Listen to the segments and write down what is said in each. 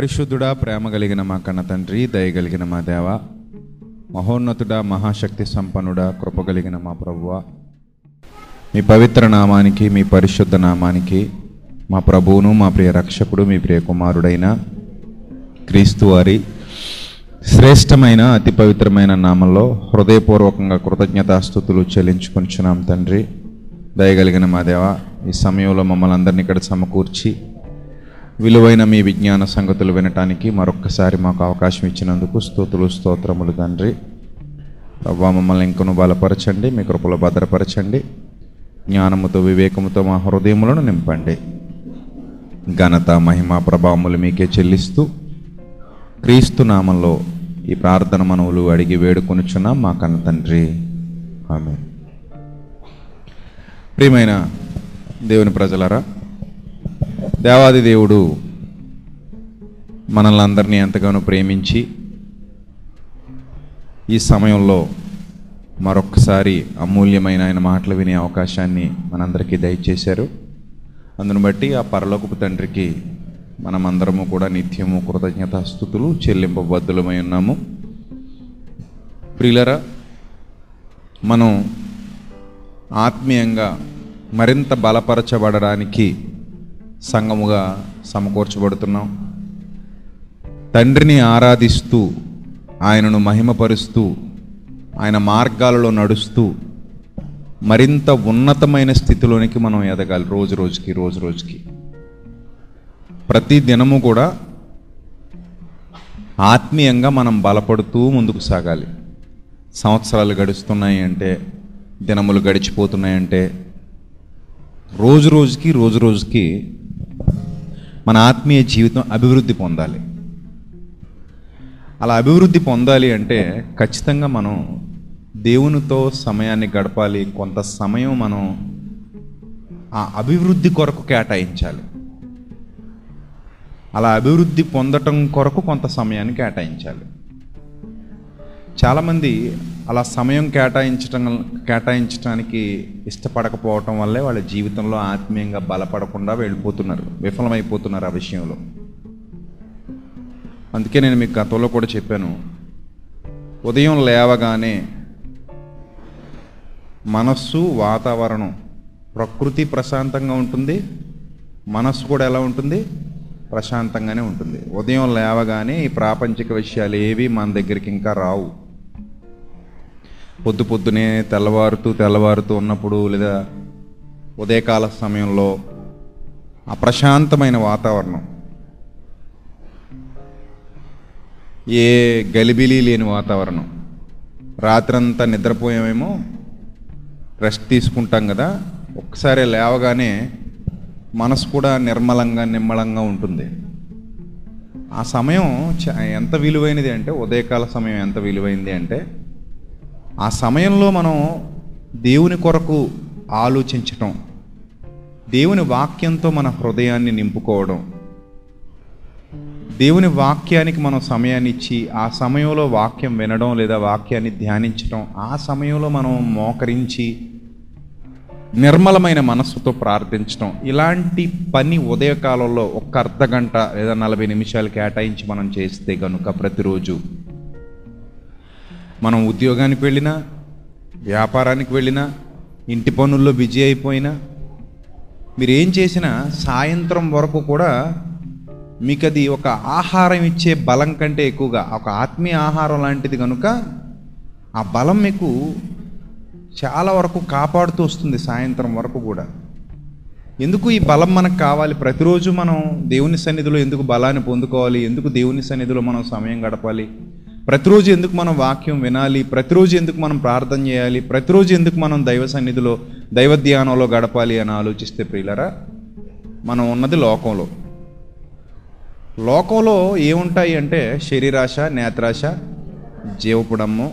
పరిశుద్ధుడా ప్రేమ కలిగిన మా కన్న తండ్రి దయ కలిగిన మా దేవ మహోన్నతుడా మహాశక్తి సంపన్నుడా కృప కలిగిన మా ప్రభువ. మీ పవిత్ర నామానికి మీ పరిశుద్ధ నామానికి మా ప్రభువును మా ప్రియ రక్షకుడు మీ ప్రియ కుమారుడైన క్రీస్తు వారి శ్రేష్టమైన అతి పవిత్రమైన నామంలో హృదయపూర్వకంగా కృతజ్ఞతాస్థుతులు చెల్లించుకొంచున్నాం తండ్రి. దయగలిగిన మా దేవ ఈ సమయంలో మమ్మల్ని అందరినీ ఇక్కడ సమకూర్చి విలువైన మీ విజ్ఞాన సంగతులు వినటానికి మరొక్కసారి మాకు అవకాశం ఇచ్చినందుకు స్తోతులు స్తోత్రములు తండ్రి. ప్రభా మమ్మల్ని ఇంకను బలపరచండి మీ కృపలో భద్రపరచండి. జ్ఞానముతో వివేకముతో మా హృదయములను నింపండి. ఘనత మహిమ ప్రభావములు మీకే చెల్లిస్తూ క్రీస్తు నామంలో ఈ ప్రార్థన మనవులు అడిగి వేడుకొనుచున్నాం మా కన్న తండ్రి. ఆమె ప్రియమైన దేవుని ప్రజలరా దేవాది దేవుడు మనల్ని అందరినీ ఎంతగానో ప్రేమించి ఈ సమయంలో మరొక్కసారి అమూల్యమైన ఆయన మాటలు వినే అవకాశాన్ని మనందరికీ దయచేశారు. అందును బట్టి ఆ పరలోకపు తండ్రికి మనమందరము కూడా నిత్యము కృతజ్ఞతాస్థుతులు చెల్లింపబద్ధులమై ఉన్నాము. ప్రియులరా మనం ఆత్మీయంగా మరింత బలపరచబడడానికి సంఘముగా సమకూర్చబడుతున్నాం. తండ్రిని ఆరాధిస్తూ ఆయనను మహిమపరుస్తూ ఆయన మార్గాలలో నడుస్తూ మరింత ఉన్నతమైన స్థితిలోనికి మనం ఎదగాలి రోజు రోజుకి రోజు రోజుకి. ప్రతి దినము కూడా ఆత్మీయంగా మనం బలపడుతూ ముందుకు సాగాలి. సంవత్సరాలు గడుస్తున్నాయి అంటే దినములు గడిచిపోతున్నాయంటే రోజు రోజుకి రోజు రోజుకి మన ఆత్మీయ జీవితం అభివృద్ధి పొందాలి. అలా అభివృద్ధి పొందాలి అంటే ఖచ్చితంగా మనం దేవునితో సమయాన్ని గడపాలి. కొంత సమయం మనం ఆ అభివృద్ధి కొరకు కేటాయించాలి. అలా అభివృద్ధి పొందటం కొరకు కొంత సమయాన్ని కేటాయించాలి. చాలామంది అలా సమయం కేటాయించటం కేటాయించడానికి ఇష్టపడకపోవటం వల్లే వాళ్ళ జీవితంలో ఆత్మీయంగా బలపడకుండా వెళ్ళిపోతున్నారు విఫలమైపోతున్నారు ఆ విషయంలో. అందుకే నేను మీకు గతంలో కూడా చెప్పాను ఉదయం లేవగానే మనస్సు వాతావరణం ప్రకృతి ప్రశాంతంగా ఉంటుంది మనస్సు కూడా ఎలా ఉంటుంది? ప్రశాంతంగానే ఉంటుంది. ఉదయం లేవగానే ఈ ప్రాపంచిక విషయాలు ఏవి మన దగ్గరికి ఇంకా రావు. పొద్దు పొద్దునే తెల్లవారుతూ తెల్లవారుతూ ఉన్నప్పుడు లేదా ఉదయకాల సమయంలో అప్రశాంతమైన వాతావరణం ఏ గలిబిలి లేని వాతావరణం. రాత్రంతా నిద్రపోయామేమో రెస్ట్ తీసుకుంటాం కదా ఒక్కసారి లేవగానే మనసు కూడా నిర్మలంగా నిమ్మలంగా ఉంటుంది. ఆ సమయం చ- ఎంత విలువైనది అంటే ఉదయకాల సమయం ఎంత విలువైంది అంటే ఆ సమయంలో మనం దేవుని కొరకు ఆలోచించటం దేవుని వాక్యంతో మన హృదయాన్ని నింపుకోవడం దేవుని వాక్యానికి మనం సమయాన్ని ఇచ్చి ఆ సమయంలో వాక్యం వినడం లేదా వాక్యాన్ని ధ్యానించడం ఆ సమయంలో మనం మోకరించి నిర్మలమైన మనస్సుతో ప్రార్థించడం ఇలాంటి పని ఉదయకాలంలో ఒక్క అర్ధ గంట లేదా నలభై నిమిషాలు కేటాయించి మనం చేస్తే కనుక ప్రతిరోజు మనం ఉద్యోగానికి వెళ్ళినా వ్యాపారానికి వెళ్ళినా ఇంటి పనుల్లో బిజీ అయిపోయినా మీరు ఏం చేసినా సాయంత్రం వరకు కూడా మీకు అది ఒక ఆహారం ఇచ్చే బలం కంటే ఎక్కువగా ఒక ఆత్మీయ ఆహారం లాంటిది కనుక ఆ బలం మీకు చాలా వరకు కాపాడుతూ వస్తుంది సాయంత్రం వరకు కూడా. ఎందుకు ఈ బలం మనకు కావాలి? ప్రతిరోజు మనం దేవుని సన్నిధిలో ఎందుకు బలాన్ని పొందుకోవాలి? ఎందుకు దేవుని సన్నిధిలో మనం సమయం గడపాలి? ప్రతిరోజు ఎందుకు మనం వాక్యం వినాలి? ప్రతిరోజు ఎందుకు మనం ప్రార్థన చేయాలి? ప్రతిరోజు ఎందుకు మనం దైవ సన్నిధిలో దైవ ధ్యానంలో గడపాలి అని ఆలోచిస్తే ప్రియులరా మనం ఉన్నది లోకంలో. లోకంలో ఏముంటాయి అంటే శరీరాశ నేత్రాశ జీవపుడమ్ము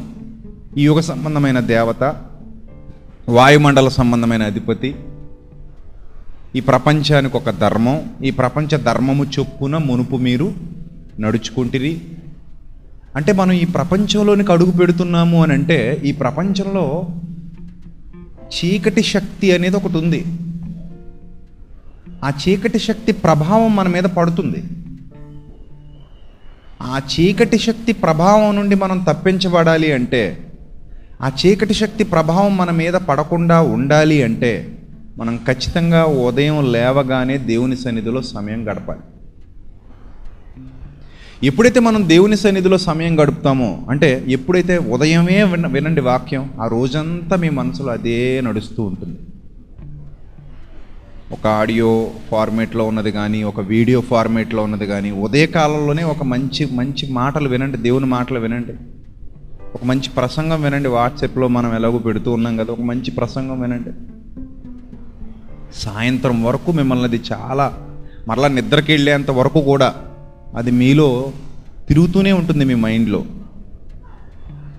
ఈ యుగ సంబంధమైన దేవత వాయుమండల సంబంధమైన అధిపతి ఈ ప్రపంచానికి ఒక ధర్మం ఈ ప్రపంచ ధర్మము చొప్పున మునుపు మీరు నడుచుకుంటిరి. అంటే మనం ఈ ప్రపంచంలోనికి అడుగు పెడుతున్నాము అని అంటే ఈ ప్రపంచంలో చీకటి శక్తి అనేది ఒకటి ఉంది. ఆ చీకటి శక్తి ప్రభావం మన మీద పడుతుంది. ఆ చీకటి శక్తి ప్రభావం నుండి మనం తప్పించబడాలి అంటే ఆ చీకటి శక్తి ప్రభావం మన మీద పడకుండా ఉండాలి అంటే మనం ఖచ్చితంగా ఉదయం లేవగానే దేవుని సన్నిధిలో సమయం గడపాలి. ఎప్పుడైతే మనం దేవుని సన్నిధిలో సమయం గడుపుతామో అంటే ఎప్పుడైతే ఉదయమే విన వినండి వాక్యం ఆ రోజంతా మీ మనసులో అదే నడుస్తూ ఉంటుంది. ఒక ఆడియో ఫార్మేట్లో ఉన్నది కానీ ఒక వీడియో ఫార్మేట్లో ఉన్నది కానీ ఉదయకాలంలోనే ఒక మంచి మంచి మాటలు వినండి దేవుని మాటలు వినండి. ఒక మంచి ప్రసంగం వినండి వాట్సాప్లో మనం ఎలాగో పెడుతూ ఉన్నాం కదా ఒక మంచి ప్రసంగం వినండి. సాయంత్రం వరకు మిమ్మల్ని అది చాలా మరలా నిద్రకి వెళ్ళేంత వరకు కూడా అది మీలో తిరుగుతూనే ఉంటుంది మీ మైండ్లో.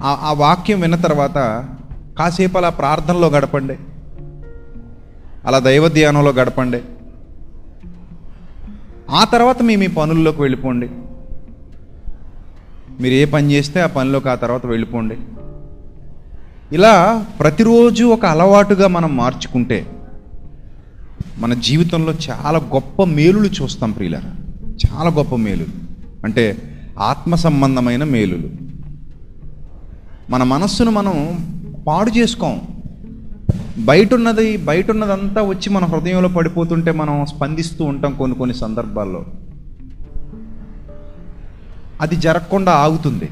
ఆ ఆ వాక్యం విన్న తర్వాత కాసేపు అలా ప్రార్థనలో గడపండి. అలా దైవ ధ్యానంలో గడపండి. ఆ తర్వాత మీ మీ పనుల్లోకి వెళ్ళిపోండి. మీరు ఏ పని చేస్తే ఆ పనిలోకి ఆ తర్వాత వెళ్ళిపోండి. ఇలా ప్రతిరోజు ఒక అలవాటుగా మనం మార్చుకుంటే మన జీవితంలో చాలా గొప్ప మేలులు చూస్తాం ప్రియులరా. చాలా గొప్ప మేలులు. అంటే ఆత్మ సంబంధమైన మేలులు. మన మనస్సును మనం పాడు చేసుకోం. బయట ఉన్నది బయట ఉన్నదంతా వచ్చి మన హృదయంలో పడిపోతుంటే మనం స్పందిస్తూ ఉంటాం కొన్ని కొన్ని సందర్భాల్లో. అది జరగకుండా ఆగుతుంది.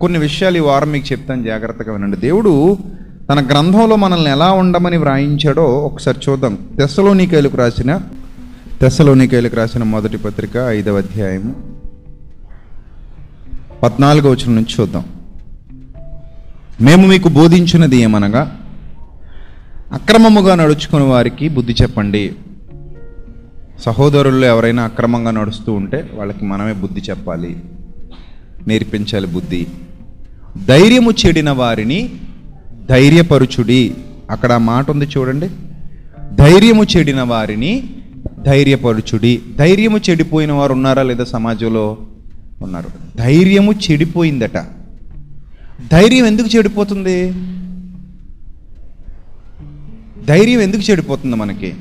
కొన్ని విషయాలు ఈ వారం మీకు చెప్తాను జాగ్రత్తగా వినండి. దేవుడు తన గ్రంథంలో మనల్ని ఎలా ఉండమని వ్రాయించాడో ఒకసారి చూద్దాం. తెస్సలోనికైలకు రాసిన తెసలోనికేలకు రాసిన మొదటి పత్రిక ఐదవ అధ్యాయము. పద్నాలుగో వచనం నుంచి చూద్దాం. మేము మీకు బోధించినది ఏమనగా అక్రమముగా నడుచుకుని వారికి బుద్ధి చెప్పండి. సహోదరులు ఎవరైనా అక్రమంగా నడుస్తూ ఉంటే వాళ్ళకి మనమే బుద్ధి చెప్పాలి. నేర్పించాలి బుద్ధి. ధైర్యము చెడిన వారిని ధైర్యపరుచుడి. అక్కడ మాట ఉంది చూడండి. ధైర్యము చెడిన వారిని ధైర్యపరుచుడి. ధైర్యము చెడిపోయిన వారు ఉన్నారా లేదా సమాజంలో ఉన్నారు? ధైర్యము చెడిపోయిందట. ధైర్యం ఎందుకు చెడిపోతుంది? ధైర్యం ఎందుకు చెడిపోతుంది మనకి?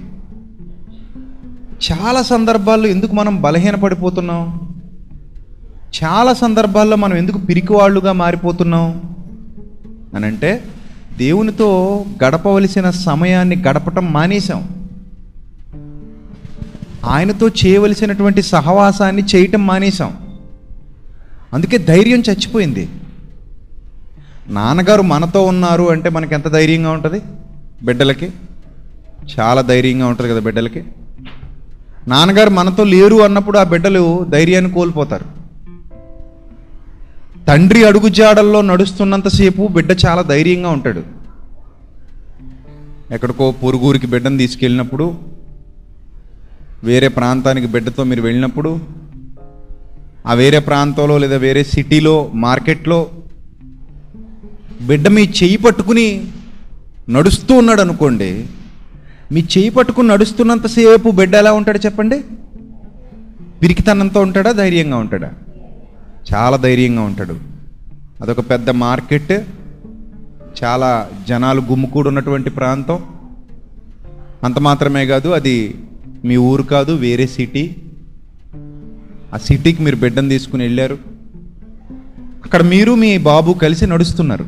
చాలా సందర్భాల్లో ఎందుకు మనం బలహీనపడిపోతున్నాం? చాలా సందర్భాల్లో మనం ఎందుకు పిరికివాళ్ళుగా మారిపోతున్నాం? అని అంటే దేవునితో గడపవలసిన సమయాన్ని గడపటం మానేశాం. ఆయనతో చేయవలసినటువంటి సహవాసాన్ని చేయటం మానేశాం. అందుకే ధైర్యం చచ్చిపోయింది. నాన్నగారు మనతో ఉన్నారు అంటే మనకి ఎంత ధైర్యంగా ఉంటుంది? బిడ్డలకి? చాలా ధైర్యంగా ఉంటుంది కదా బిడ్డలకి? నాన్నగారు మనతో లేరు అన్నప్పుడు ఆ బిడ్డలు ధైర్యాన్ని కోల్పోతారు. తండ్రి అడుగుజాడల్లో నడుస్తున్నంతసేపు బిడ్డ చాలా ధైర్యంగా ఉంటాడు. ఎక్కడికో పొరుగురికి బిడ్డను తీసుకెళ్ళినప్పుడు వేరే ప్రాంతానికి బిడ్డతో మీరు వెళ్ళినప్పుడు ఆ వేరే ప్రాంతంలో లేదా వేరే సిటీలో మార్కెట్లో బిడ్డ మీ చెయ్యి పట్టుకుని నడుస్తూ ఉన్నాడు అనుకోండి మీ చేయి పట్టుకుని నడుస్తున్నంతసేపు బిడ్డ ఎలా ఉంటాడు చెప్పండి? పిరికితనంతో ఉంటాడా? ధైర్యంగా ఉంటాడా? చాలా ధైర్యంగా ఉంటాడు. అదొక పెద్ద మార్కెట్ చాలా జనాలు గుమ్ముకూడున్నటువంటి ప్రాంతం. అంత మాత్రమే కాదు అది మీ ఊరు కాదు వేరే సిటీ. ఆ సిటీకి మీరు బిడ్డను తీసుకుని వెళ్ళారు. అక్కడ మీరు మీ బాబు కలిసి నడుస్తున్నారు.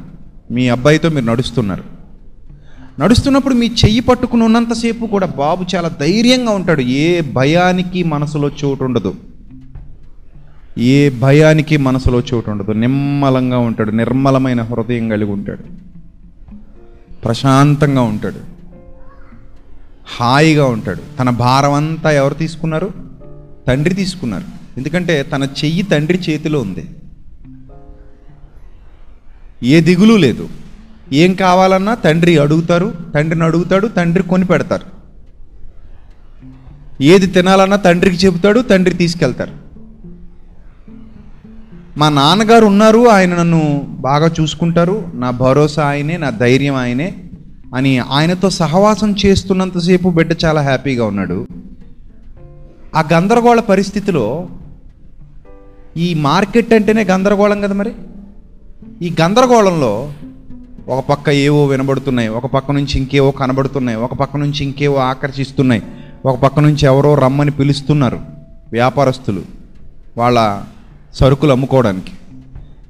మీ అబ్బాయితో మీరు నడుస్తున్నారు. నడుస్తున్నప్పుడు మీ చెయ్యి పట్టుకుని ఉన్నంతసేపు కూడా బాబు చాలా ధైర్యంగా ఉంటాడు. ఏ భయానికి మనసులో చోటు ఉండదు. ఏ భయానికి మనసులో చోటు ఉండదు. నిమ్మలంగా ఉంటాడు. నిర్మలమైన హృదయం కలిగి ఉంటాడు. ప్రశాంతంగా ఉంటాడు. హాయిగా ఉంటాడు. తన భారం అంతా ఎవరు తీసుకున్నారు? తండ్రి తీసుకున్నారు. ఎందుకంటే తన చెయ్యి తండ్రి చేతిలో ఉంది. ఏ దిగులు లేదు. ఏం కావాలన్నా తండ్రి అడుగుతారు తండ్రిని అడుగుతాడు తండ్రి కొని పెడతారు. ఏది తినాలన్నా తండ్రికి చెబుతాడు తండ్రి తీసుకెళ్తారు. మా నాన్నగారు ఉన్నారు ఆయన నన్ను బాగా చూసుకుంటారు. నా భరోసా ఆయనే నా ధైర్యం ఆయనే. అని ఆయనతో సహవాసం చేస్తున్నంతసేపు బిడ్డ చాలా హ్యాపీగా ఉన్నాడు. ఆ గందరగోళ పరిస్థితిలో ఈ మార్కెట్ అంటేనే గందరగోళం కదా మరి? ఈ గందరగోళంలో ఒక పక్క ఏవో వినబడుతున్నాయి ఒక పక్క నుంచి ఇంకేవో కనబడుతున్నాయి ఒక పక్క నుంచి ఇంకేవో ఆకర్షిస్తున్నాయి ఒక పక్క నుంచి ఎవరో రమ్మని పిలుస్తున్నారు వ్యాపారస్తులు వాళ్ళ సరుకులు అమ్ముకోవడానికి.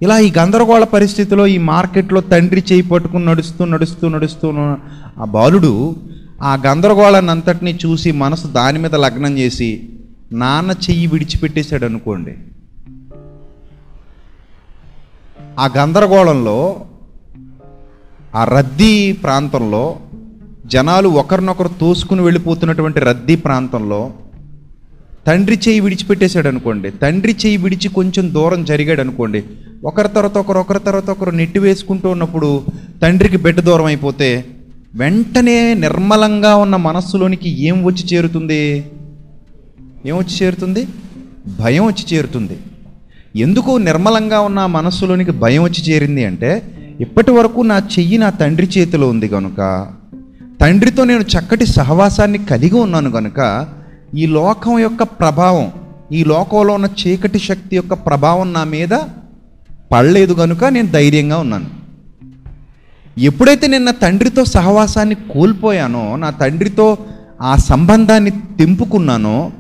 ఇలా ఈ గందరగోళ పరిస్థితిలో ఈ మార్కెట్లో తండ్రి చేయి పట్టుకుని నడుస్తూ నడుస్తూ నడుస్తూ ఆ బాలుడు ఆ గందరగోళాన్ని చూసి మనసు దాని మీద లగ్నం చేసి నాన్న చెయ్యి విడిచిపెట్టేశాడు అనుకోండి. ఆ గందరగోళంలో ఆ రద్దీ ప్రాంతంలో జనాలు ఒకరినొకరు తోసుకుని వెళ్ళిపోతున్నటువంటి రద్దీ ప్రాంతంలో తండ్రి చేయి విడిచిపెట్టేశాడు అనుకోండి తండ్రి చేయి విడిచి కొంచెం దూరం జరిగాడు అనుకోండి ఒకరి తర్వాత ఒకరు ఒకరి తర్వాత ఒకరు నెట్టి వేసుకుంటూ ఉన్నప్పుడు తండ్రికి బిడ్డ దూరం అయిపోతే వెంటనే నిర్మలంగా ఉన్న మనస్సులోనికి ఏం వచ్చి చేరుతుంది? ఏం వచ్చి చేరుతుంది? భయం వచ్చి చేరుతుంది. ఎందుకు నిర్మలంగా ఉన్న మనస్సులోనికి భయం వచ్చి చేరింది అంటే ఇప్పటి వరకు నా చెయ్యి నా తండ్రి చేతిలో ఉంది కనుక తండ్రితో నేను చక్కటి సహవాసాన్ని కలిగి ఉన్నాను కనుక ఈ లోకం యొక్క ప్రభావం ఈ లోకంలో ఉన్న చీకటి శక్తి యొక్క ప్రభావం నా మీద పడలేదు కనుక నేను ధైర్యంగా ఉన్నాను. ఎప్పుడైతే నేను నా తండ్రితో సహవాసాన్ని కోల్పోయానో నా తండ్రితో ఆ సంబంధాన్ని తెంపుకున్నానో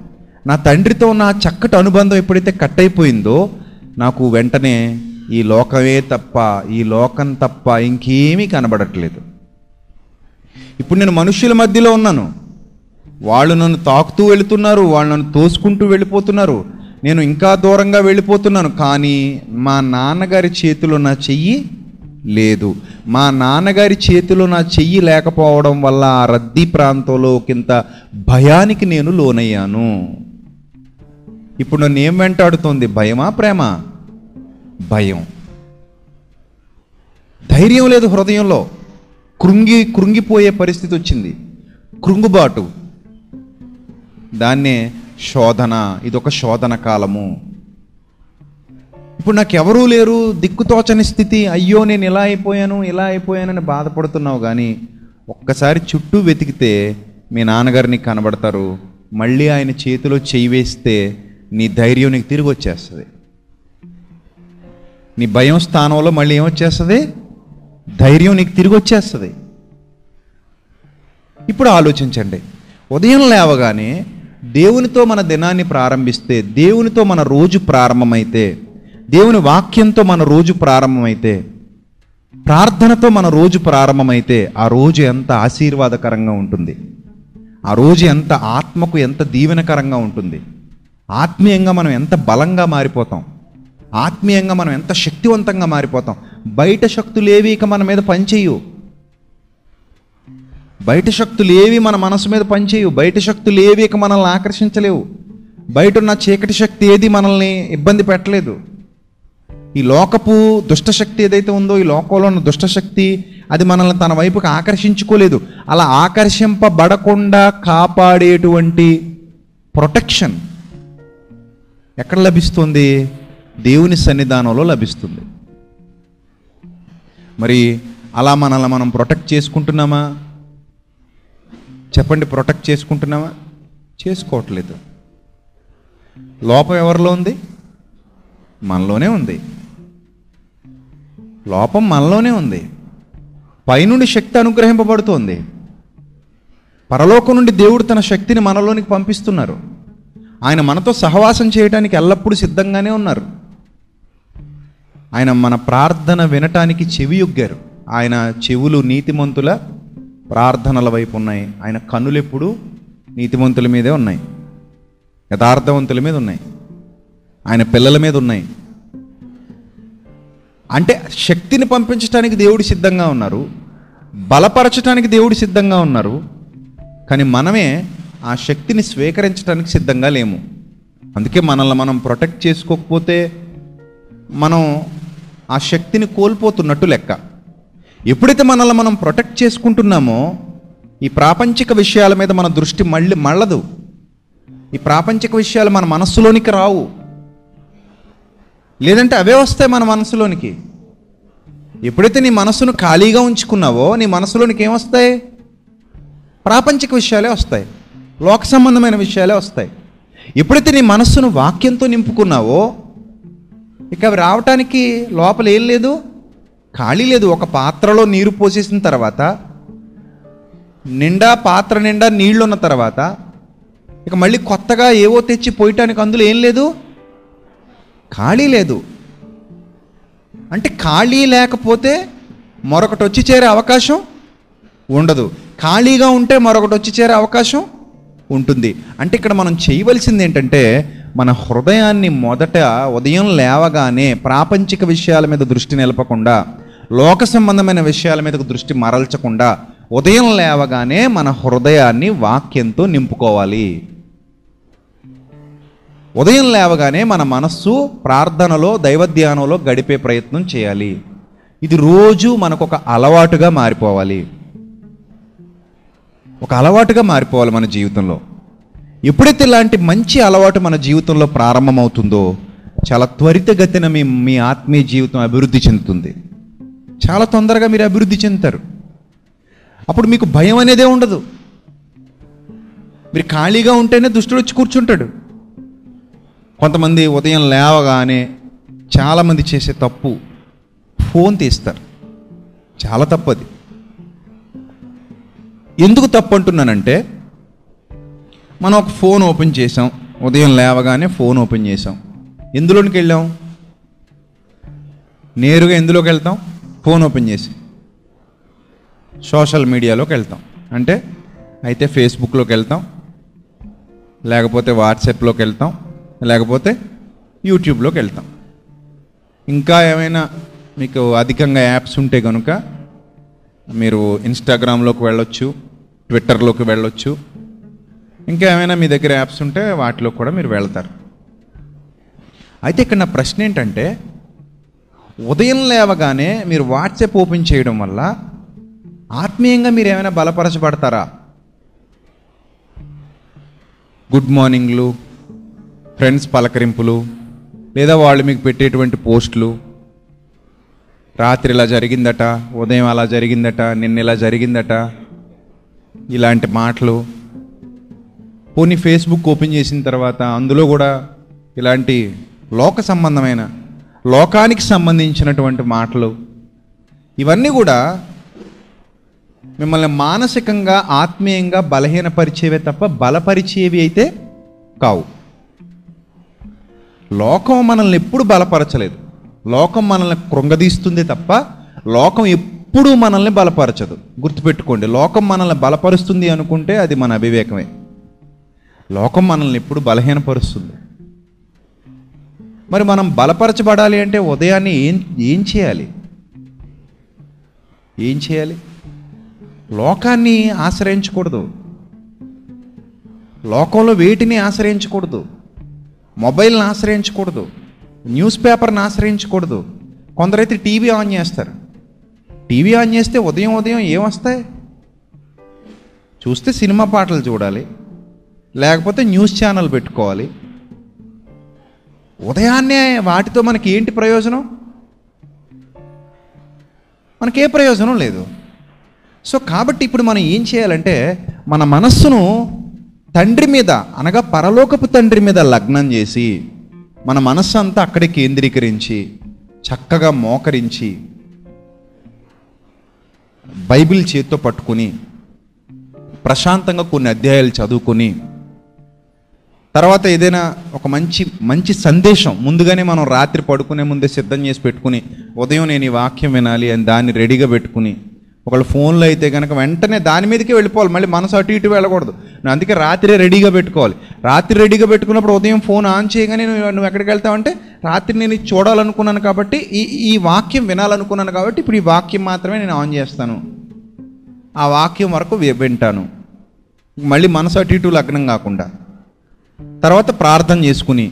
నా తండ్రితో నా చక్కటి అనుబంధం ఎప్పుడైతే కట్ అయిపోయిందో నాకు వెంటనే ఈ లోకమే తప్ప ఈ లోకం తప్ప ఇంకేమీ కనబడట్లేదు. ఇప్పుడు నేను మనుషుల మధ్యలో ఉన్నాను. వాళ్ళు నన్ను తాకుతూ వెళుతున్నారు వాళ్ళు నన్ను తోసుకుంటూ వెళ్ళిపోతున్నారు. నేను ఇంకా దూరంగా వెళ్ళిపోతున్నాను కానీ మా నాన్నగారి చేతిలో నా చెయ్యి లేదు. మా నాన్నగారి చేతిలో నా చెయ్యి లేకపోవడం వల్ల ఆ రద్దీ ప్రాంతంలో కింత భయానికి నేను లోనయ్యాను. ఇప్పుడు నన్ను ఏం వెంటాడుతోంది? భయమా ప్రేమ? భయం. ధైర్యం లేదు హృదయంలో. కృంగి కృంగిపోయే పరిస్థితి వచ్చింది. కృంగుబాటు. దాన్నే శోధన ఇదొక శోధన కాలము. ఇప్పుడు నాకు ఎవరూ లేరు దిక్కుతోచని స్థితి అయ్యో నేను ఇలా అయిపోయాను ఇలా అయిపోయానని బాధపడుతున్నావు కానీ ఒక్కసారి చుట్టూ వెతికితే మీ నాన్నగారు నీకు కనబడతారు మళ్ళీ ఆయన చేతిలో చేయి వేస్తే నీ ధైర్యం నీకు తిరిగి వచ్చేస్తుంది. నీ భయం స్థానంలో మళ్ళీ ఏమొచ్చేస్తుంది? ధైర్యం నీకు తిరిగి వచ్చేస్తుంది. ఇప్పుడు ఆలోచించండి. ఉదయం లేవగానే దేవునితో మన దినాన్ని ప్రారంభిస్తే దేవునితో మన రోజు ప్రారంభమైతే దేవుని వాక్యంతో మన రోజు ప్రారంభమైతే ప్రార్థనతో మన రోజు ప్రారంభమైతే ఆ రోజు ఎంత ఆశీర్వాదకరంగా ఉంటుంది. ఆ రోజు ఎంత ఆత్మకు ఎంత దీవెనకరంగా ఉంటుంది. ఆత్మీయంగా మనం ఎంత బలంగా మారిపోతాం. ఆత్మీయంగా మనం ఎంత శక్తివంతంగా మారిపోతాం. బయట శక్తులు ఏవి ఇక మన మీద పనిచేయవు. బయట శక్తులు ఏవి మన మనసు మీద పనిచేయవు. బయట శక్తులు ఏవి ఇక మనల్ని ఆకర్షించలేవు. బయట ఉన్న చీకటి శక్తి ఏది మనల్ని ఇబ్బంది పెట్టలేదు. ఈ లోకపు దుష్టశక్తి ఏదైతే ఉందో ఈ లోకంలో ఉన్న దుష్టశక్తి అది మనల్ని తన వైపుకి ఆకర్షించుకోలేదు. అలా ఆకర్షింపబడకుండా కాపాడేటువంటి ప్రొటెక్షన్ ఎక్కడ లభిస్తుంది? దేవుని సన్నిధానంలో లభిస్తుంది. మరి అలా మనల్ని మనం ప్రొటెక్ట్ చేసుకుంటున్నామా? చెప్పండి ప్రొటెక్ట్ చేసుకుంటున్నామా చేసుకోవట్లేదు. లోపం ఎవరిలో ఉంది? మనలోనే ఉంది. లోపం మనలోనే ఉంది. పైనుండి శక్తి అనుగ్రహింపబడుతోంది. పరలోకం నుండి దేవుడు తన శక్తిని మనలోనికి పంపిస్తున్నారు. ఆయన మనతో సహవాసం చేయడానికి ఎల్లప్పుడూ సిద్ధంగానే ఉన్నారు. ఆయన మన ప్రార్థన వినటానికి చెవి యొగ్గారు. ఆయన చెవులు నీతిమంతుల ప్రార్థనల వైపు ఉన్నాయి. ఆయన కన్నులు ఎప్పుడు నీతివంతుల మీదే ఉన్నాయి. యథార్థవంతుల మీద ఉన్నాయి. ఆయన పిల్లల మీద ఉన్నాయి. అంటే శక్తిని పంపించడానికి దేవుడు సిద్ధంగా ఉన్నారు. బలపరచడానికి దేవుడు సిద్ధంగా ఉన్నారు. కానీ మనమే ఆ శక్తిని స్వీకరించడానికి సిద్ధంగా లేము. అందుకే మనల్ని మనం ప్రొటెక్ట్ చేసుకోకపోతే మనం ఆ శక్తిని కోల్పోతున్నట్టు లెక్క. ఎప్పుడైతే మనల్ని మనం ప్రొటెక్ట్ చేసుకుంటున్నామో ఈ ప్రాపంచిక విషయాల మీద మన దృష్టి మళ్ళీ మళ్ళదు. ఈ ప్రాపంచిక విషయాలు మన మనస్సులోనికి రావు. లేదంటే అవే వస్తాయి మన మనసులోనికి. ఎప్పుడైతే నీ మనసును ఖాళీగా ఉంచుకున్నావో నీ మనసులోనికి ఏమొస్తాయి ప్రాపంచిక విషయాలే వస్తాయి. లోక సంబంధమైన విషయాలే వస్తాయి. ఎప్పుడైతే నీ మనస్సును వాక్యంతో నింపుకున్నావో ఇక అవి రావటానికి లోపల ఏం లేదు? ఖాళీ లేదు. ఒక పాత్రలో నీరు పోసేసిన తర్వాత నిండా పాత్ర నిండా నీళ్ళున్న తర్వాత ఇక మళ్ళీ కొత్తగా ఏవో తెచ్చి పోయటానికి అందులో ఏం లేదు? ఖాళీ లేదు. అంటే ఖాళీ లేకపోతే మరొకటి వచ్చి చేరే అవకాశం ఉండదు. ఖాళీగా ఉంటే మరొకటి వచ్చి చేరే అవకాశం ఉంటుంది. అంటే ఇక్కడ మనం చేయవలసింది ఏంటంటే మన హృదయాన్ని మొదట ఉదయం లేవగానే ప్రాపంచిక విషయాల మీద దృష్టి నిలపకుండా లోక సంబంధమైన విషయాల మీద దృష్టి మరల్చకుండా ఉదయం లేవగానే మన హృదయాన్ని వాక్యంతో నింపుకోవాలి. ఉదయం లేవగానే మన మనస్సు ప్రార్థనలో దైవధ్యానంలో గడిపే ప్రయత్నం చేయాలి. ఇది రోజు మనకు ఒక అలవాటుగా మారిపోవాలి. ఒక అలవాటుగా మారిపోవాలి మన జీవితంలో. ఎప్పుడైతే ఇలాంటి మంచి అలవాటు మన జీవితంలో ప్రారంభమవుతుందో చాలా త్వరితగతిన మీ మీ ఆత్మీయ జీవితం అభివృద్ధి చెందుతుంది. చాలా తొందరగా మీరు అభివృద్ధి చెందుతారు. అప్పుడు మీకు భయం అనేదే ఉండదు. మీరు ఖాళీగా ఉంటేనే దుష్టుడు వచ్చి కూర్చుంటాడు. కొంతమంది ఉదయం లేవగానే చాలామంది చేసే తప్పు ఫోన్ తీస్తారు. చాలా తప్పు అది ఎందుకు తప్పు అంటున్నానంటే మనం ఒక ఫోన్ ఓపెన్ చేసాం ఉదయం లేవగానే ఫోన్ ఓపెన్ చేసాం ఎందులోనికి వెళ్ళాం? నేరుగా ఎందులోకి వెళ్తాం? ఫోన్ ఓపెన్ చేసి. సోషల్ మీడియాలోకి వెళ్తాం. అంటే అయితే ఫేస్బుక్లోకి వెళ్తాం. లేకపోతే వాట్సాప్లోకి వెళ్తాం. లేకపోతే యూట్యూబ్లోకి వెళ్తాం. ఇంకా ఏమైనా మీకు అధికంగా యాప్స్ ఉంటే కనుక మీరు ఇన్స్టాగ్రామ్లోకి వెళ్ళొచ్చు ట్విట్టర్లోకి వెళ్ళొచ్చు. ఇంకా ఏమైనా మీ దగ్గర యాప్స్ ఉంటే వాటిలో కూడా మీరు వెళ్తారు. అయితే ఇక్కడ నా ప్రశ్న ఏంటంటే ఉదయం లేవగానే మీరు వాట్సాప్ ఓపెన్ చేయడం వల్ల ఆత్మీయంగా మీరు ఏమైనా బలపరచబడతారా? గుడ్ మార్నింగ్లు ఫ్రెండ్స్ పలకరింపులు లేదా వాళ్ళు మీకు పెట్టేటువంటి పోస్టులు. రాత్రి ఇలా జరిగిందట ఉదయం అలా జరిగిందట నిన్న ఇలా జరిగిందట ఇలాంటి మాటలు. పోనీ ఫేస్బుక్ ఓపెన్ చేసిన తర్వాత అందులో కూడా ఇలాంటి లోక సంబంధమైన లోకానికి సంబంధించినటువంటి మాటలు ఇవన్నీ కూడా మిమ్మల్ని మానసికంగా ఆత్మీయంగా బలహీనపరిచేవే తప్ప బలపరిచేవి అయితే కావు. లోకం మనల్ని ఎప్పుడు బలపరచలేదు. లోకం మనల్ని కృంగదీస్తుంది తప్ప లోకం ఎప్పుడూ మనల్ని బలపరచదు. గుర్తుపెట్టుకోండి లోకం మనల్ని బలపరుస్తుంది అనుకుంటే అది మన అవివేకమే. లోకం మనల్ని ఎప్పుడు బలహీనపరుస్తుంది. మరి మనం బలపరచబడాలి అంటే ఉదయాన్నే ఏం ఏం చేయాలి? ఏం చేయాలి? లోకాన్ని ఆశ్రయించకూడదు. లోకంలో వేటిని ఆశ్రయించకూడదు? మొబైల్ని ఆశ్రయించకూడదు. న్యూస్ పేపర్ని ఆశ్రయించకూడదు. కొందరైతే టీవీ ఆన్ చేస్తారు. టీవీ ఆన్ చేస్తే ఉదయం ఉదయం ఏమొస్తాయి చూస్తే సినిమా పాటలు చూడాలి. లేకపోతే న్యూస్ ఛానల్ పెట్టుకోవాలి. ఉదయాన్నే వాటితో మనకి ఏంటి ప్రయోజనం? మనకే ప్రయోజనం లేదు. సో కాబట్టి ఇప్పుడు మనం ఏం చేయాలంటే మన మనస్సును తండ్రి మీద అనగా పరలోకపు తండ్రి మీద లగ్నం చేసి మన మనస్సు అంతా అక్కడే కేంద్రీకరించి చక్కగా మోకరించి బైబిల్ చేత్తో పట్టుకుని ప్రశాంతంగా కొన్ని అధ్యాయాలు చదువుకొని తర్వాత ఏదైనా ఒక మంచి మంచి సందేశం ముందుగానే మనం రాత్రి పడుకునే ముందే సిద్ధం చేసి పెట్టుకుని ఉదయం నేను ఈ వాక్యం వినాలి అని దాన్ని రెడీగా పెట్టుకుని ఒకళ్ళు ఫోన్లో అయితే కనుక వెంటనే దాని మీదకే వెళ్ళిపోవాలి మళ్ళీ మనసు అటు ఇటు వెళ్ళకూడదు. నువ్వు అందుకే రాత్రి రెడీగా పెట్టుకోవాలి. రాత్రి రెడీగా పెట్టుకున్నప్పుడు ఉదయం ఫోన్ ఆన్ చేయగానే నువ్వు నువ్వు ఎక్కడికి వెళ్తావంటే రాత్రి నేను చూడాలనుకున్నాను కాబట్టి ఈ ఈ వాక్యం వినాలనుకున్నాను కాబట్టి ఇప్పుడు ఈ వాక్యం మాత్రమే నేను ఆన్ చేస్తాను. ఆ వాక్యం వరకు వింటాను. మళ్ళీ మనసు అటు ఇటు లగ్నం కాకుండా. తర్వాత ప్రార్థన చేసుకుని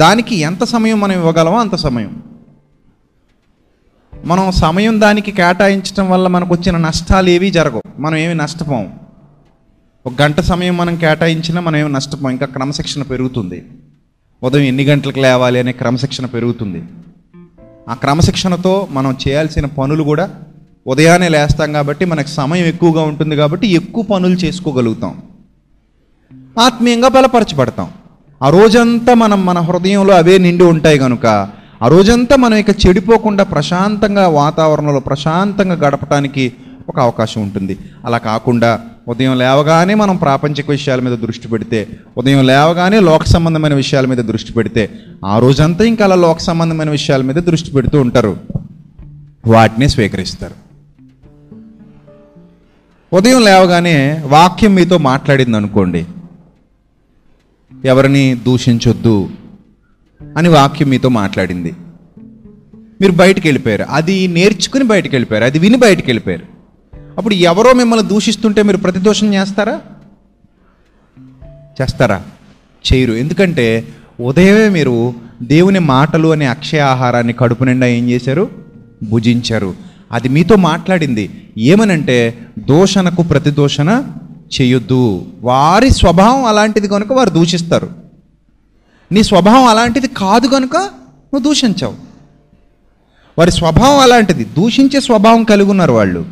దానికి ఎంత సమయం మనం ఇవ్వగలమో అంత సమయం. మనం సమయం దానికి కేటాయించడం వల్ల మనకు వచ్చిన నష్టాలు ఏవి జరగవు. మనం ఏమి నష్టపోం ఒక గంట సమయం మనం కేటాయించినా మనం ఏమి నష్టపోం ఇంకా క్రమశిక్షణ పెరుగుతుంది. ఉదయం ఎన్ని గంటలకు లేవాలి అనే క్రమశిక్షణ పెరుగుతుంది. ఆ క్రమశిక్షణతో మనం చేయాల్సిన పనులు కూడా ఉదయాన్నే లేస్తాం కాబట్టి మనకు సమయం ఎక్కువగా ఉంటుంది కాబట్టి ఎక్కువ పనులు చేసుకోగలుగుతాం. ఆత్మీయంగా బలపరచబడతాం. ఆ రోజంతా మనం మన హృదయంలో అవే నిండి ఉంటాయి కనుక ఆ రోజంతా మనం ఇక చెడిపోకుండా ప్రశాంతంగా వాతావరణంలో ప్రశాంతంగా గడపడానికి ఒక అవకాశం ఉంటుంది. అలా కాకుండా ఉదయం లేవగానే మనం ప్రాపంచిక విషయాల మీద దృష్టి పెడితే ఉదయం లేవగానే లోక సంబంధమైన విషయాల మీద దృష్టి పెడితే ఆ రోజంతా ఇంకా అలా లోక సంబంధమైన విషయాల మీద దృష్టి పెడుతూ ఉంటారు. వాటిని స్వీకరిస్తారు. ఉదయం లేవగానే వాక్యం మీతో మాట్లాడింది అనుకోండి ఎవరిని దూషించొద్దు అని వాక్యం మీతో మాట్లాడింది. మీరు బయటికి వెళ్ళిపోయారు. అది నేర్చుకుని బయటికి వెళ్ళిపోయారు. అది విని బయటికి వెళ్ళిపోయారు. అప్పుడు ఎవరో మిమ్మల్ని దూషిస్తుంటే మీరు ప్రతిదోషం చేస్తారా? చేస్తారా? చేయరు. ఎందుకంటే ఉదయమే మీరు దేవుని మాటలు అనే అక్షయ ఆహారాన్ని కడుపు నిండా ఏం చేశారు? భుజించారు. అది మీతో మాట్లాడింది. ఏమనంటే దోషణకు ప్రతిదోషణ చేయొద్దు. వారి స్వభావం అలాంటిది కనుక వారు దూషిస్తారు. నీ స్వభావం అలాంటిది కాదు కనుక నువ్వు దూషించావు. వారి స్వభావం అలాంటిది. దూషించే స్వభావం కలిగి ఉన్నారు వాళ్ళు.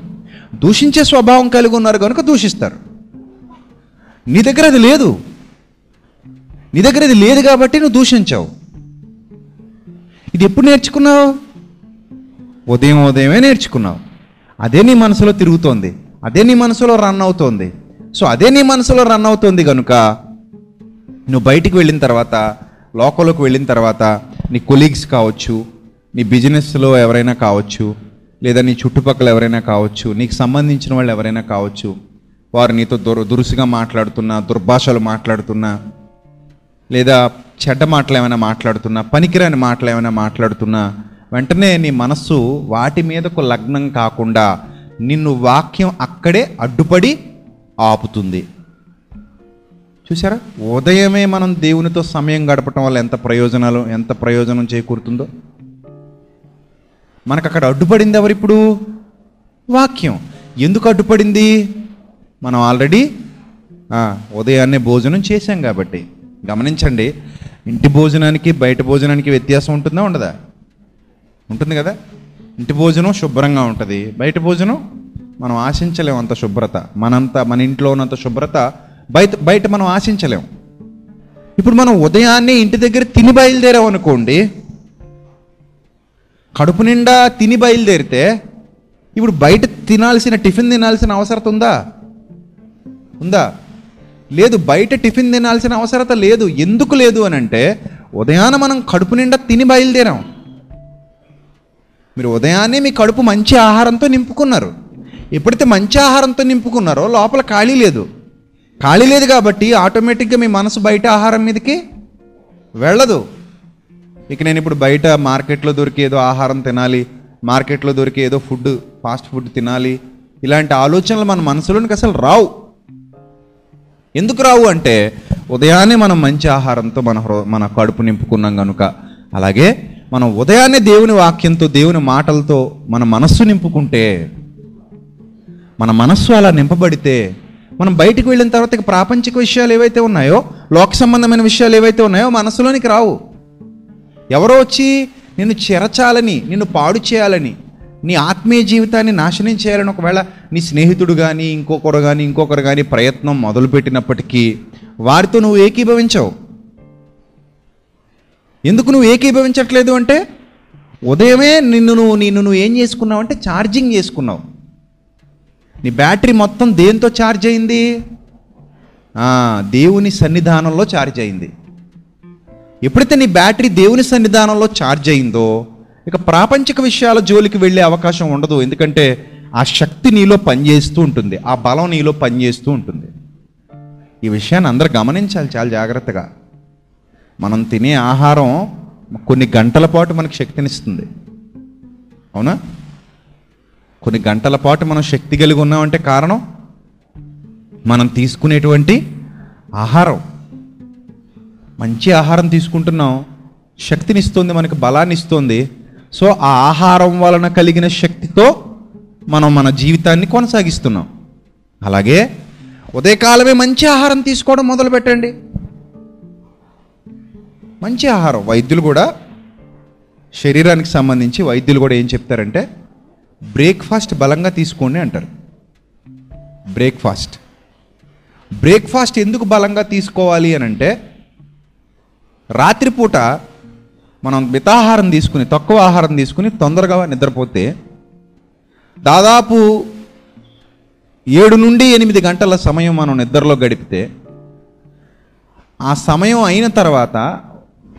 దూషించే స్వభావం కలిగి ఉన్నారు కనుక దూషిస్తారు. నీ దగ్గర అది లేదు. నీ దగ్గర ఇది లేదు కాబట్టి నువ్వు దూషించావు. ఇది ఎప్పుడు నేర్చుకున్నావు? ఉదయం ఉదయమే నేర్చుకున్నావు. అదే నీ మనసులో తిరుగుతోంది. అదే నీ మనసులో రన్ అవుతోంది. సో అదే నీ మనసులో రన్ అవుతుంది కనుక నువ్వు బయటికి వెళ్ళిన తర్వాత లోకంలోకి వెళ్ళిన తర్వాత నీ కొలీగ్స్ కావచ్చు నీ బిజినెస్లో ఎవరైనా కావచ్చు లేదా నీ చుట్టుపక్కల ఎవరైనా కావచ్చు నీకు సంబంధించిన వాళ్ళు ఎవరైనా కావచ్చు వారు నీతో దురు దురుసుగా మాట్లాడుతున్నా దుర్భాషలు మాట్లాడుతున్నా లేదా చెడ్డ మాటలు ఏమైనా మాట్లాడుతున్నా పనికిరాని మాటలు ఏమైనా మాట్లాడుతున్నా వెంటనే నీ మనస్సు వాటి మీదకు లగ్నం కాకుండా నిన్ను వాక్యం అక్కడే అడ్డుపడి ఆపుతుంది. చూసారా ఉదయమే మనం దేవునితో సమయం గడపటం వల్ల ఎంత ప్రయోజనాలు ఎంత ప్రయోజనం చేకూరుతుందో? మనకు అక్కడ అడ్డుపడింది ఎవరిప్పుడు వాక్యం. ఎందుకు అడ్డుపడింది? మనం ఆల్రెడీ ఉదయాన్నే భోజనం చేశాం కాబట్టి. గమనించండి ఇంటి భోజనానికి బయట భోజనానికి వ్యత్యాసం ఉంటుందా ఉండదా? ఉంటుంది కదా? ఇంటి భోజనం శుభ్రంగా ఉంటుంది. బయట భోజనం మనం ఆశించలేం అంత శుభ్రత. మనంత మన ఇంట్లో ఉన్నంత శుభ్రత బయట బయట మనం ఆశించలేం. ఇప్పుడు మనం ఉదయాన్నే ఇంటి దగ్గర తిని బయలుదేరాం అనుకోండి కడుపు నిండా తిని బయలుదేరితే ఇప్పుడు బయట తినాల్సిన టిఫిన్ తినాల్సిన అవసరత ఉందా? ఉందా? లేదు బయట టిఫిన్ తినాల్సిన అవసరత లేదు. ఎందుకు లేదు అని అంటే ఉదయాన మనం కడుపు నిండా తిని బయలుదేరాం. మీరు ఉదయాన్నే మీ కడుపు మంచి ఆహారంతో నింపుకున్నారు. ఎప్పుడైతే మంచి ఆహారంతో నింపుకున్నారో లోపల ఖాళీ లేదు. ఖాళీ లేదు కాబట్టి ఆటోమేటిక్గా మీ మనసు బయట ఆహారం మీదకి వెళ్ళదు. ఇక నేను ఇప్పుడు బయట మార్కెట్లో దొరికే ఏదో ఆహారం తినాలి మార్కెట్లో దొరికే ఏదో ఫుడ్ ఫాస్ట్ ఫుడ్ తినాలి ఇలాంటి ఆలోచనలు మన మనసులోనికి అసలు రావు. ఎందుకు రావు అంటే ఉదయాన్నే మనం మంచి ఆహారంతో మన హృ- మన కడుపు నింపుకున్నాం కనుక అలాగే మనం ఉదయాన్నే దేవుని వాక్యంతో దేవుని మాటలతో మన మనస్సు నింపుకుంటే మన మనస్సు అలా నింపబడితే మనం బయటికి వెళ్ళిన తర్వాత ఇక ప్రాపంచిక విషయాలు ఏవైతే ఉన్నాయో లోక సంబంధమైన విషయాలు ఏవైతే ఉన్నాయో మనసులోనికి రావు. ఎవరో వచ్చి నిన్ను చెరచాలని నిన్ను పాడు చేయాలని నీ ఆత్మీయ జీవితాన్ని నాశనం చేయాలని ఒకవేళ నీ స్నేహితుడు కానీ ఇంకొకరు కానీ ఇంకొకరు కానీ ప్రయత్నం మొదలుపెట్టినప్పటికీ వారితో నువ్వు ఏకీభవించవు. ఎందుకు నువ్వు ఏకీభవించట్లేదు అంటే ఉదయమే నిన్ను నువ్వు నిన్ను నువ్వు ఏం చేసుకున్నావు అంటే ఛార్జింగ్ చేసుకున్నావు. నీ బ్యాటరీ మొత్తం దేంతో ఛార్జ్ అయింది? దేవుని సన్నిధానంలో ఛార్జ్ అయింది. ఎప్పుడైతే నీ బ్యాటరీ దేవుని సన్నిధానంలో ఛార్జ్ అయిందో ఇక ప్రాపంచిక విషయాల జోలికి వెళ్ళే అవకాశం ఉండదు. ఎందుకంటే ఆ శక్తి నీలో పనిచేస్తూ ఉంటుంది. ఆ బలం నీలో పనిచేస్తూ ఉంటుంది. ఈ విషయాన్ని అందరూ గమనించాలి చాలా జాగ్రత్తగా. మనం తినే ఆహారం కొన్ని గంటల పాటు మనకు శక్తినిస్తుంది. అవునా? కొన్ని గంటల పాటు మనం శక్తి కలిగి ఉన్నామంటే కారణం? మనం తీసుకునేటువంటి ఆహారం. మంచి ఆహారం తీసుకుంటున్నాం. శక్తినిస్తుంది మనకి బలాన్ని ఇస్తుంది సో ఆ ఆహారం వలన కలిగిన శక్తితో మనం మన జీవితాన్ని కొనసాగిస్తున్నాం. అలాగే ఉదయకాలమే మంచి ఆహారం తీసుకోవడం మొదలు పెట్టండి. మంచి ఆహారం. వైద్యులు కూడా శరీరానికి సంబంధించి వైద్యులు కూడా ఏం చెప్తారంటే బ్రేక్ఫాస్ట్ బలంగా తీసుకోండి అంటారు. బ్రేక్ఫాస్ట్. బ్రేక్ఫాస్ట్ ఎందుకు బలంగా తీసుకోవాలి అని అంటే రాత్రిపూట మనం మితాహారం తీసుకుని తక్కువ ఆహారం తీసుకుని తొందరగా నిద్రపోతే దాదాపు ఏడు నుండి ఎనిమిది గంటల సమయం మనం నిద్రలో గడిపితే ఆ సమయం అయిన తర్వాత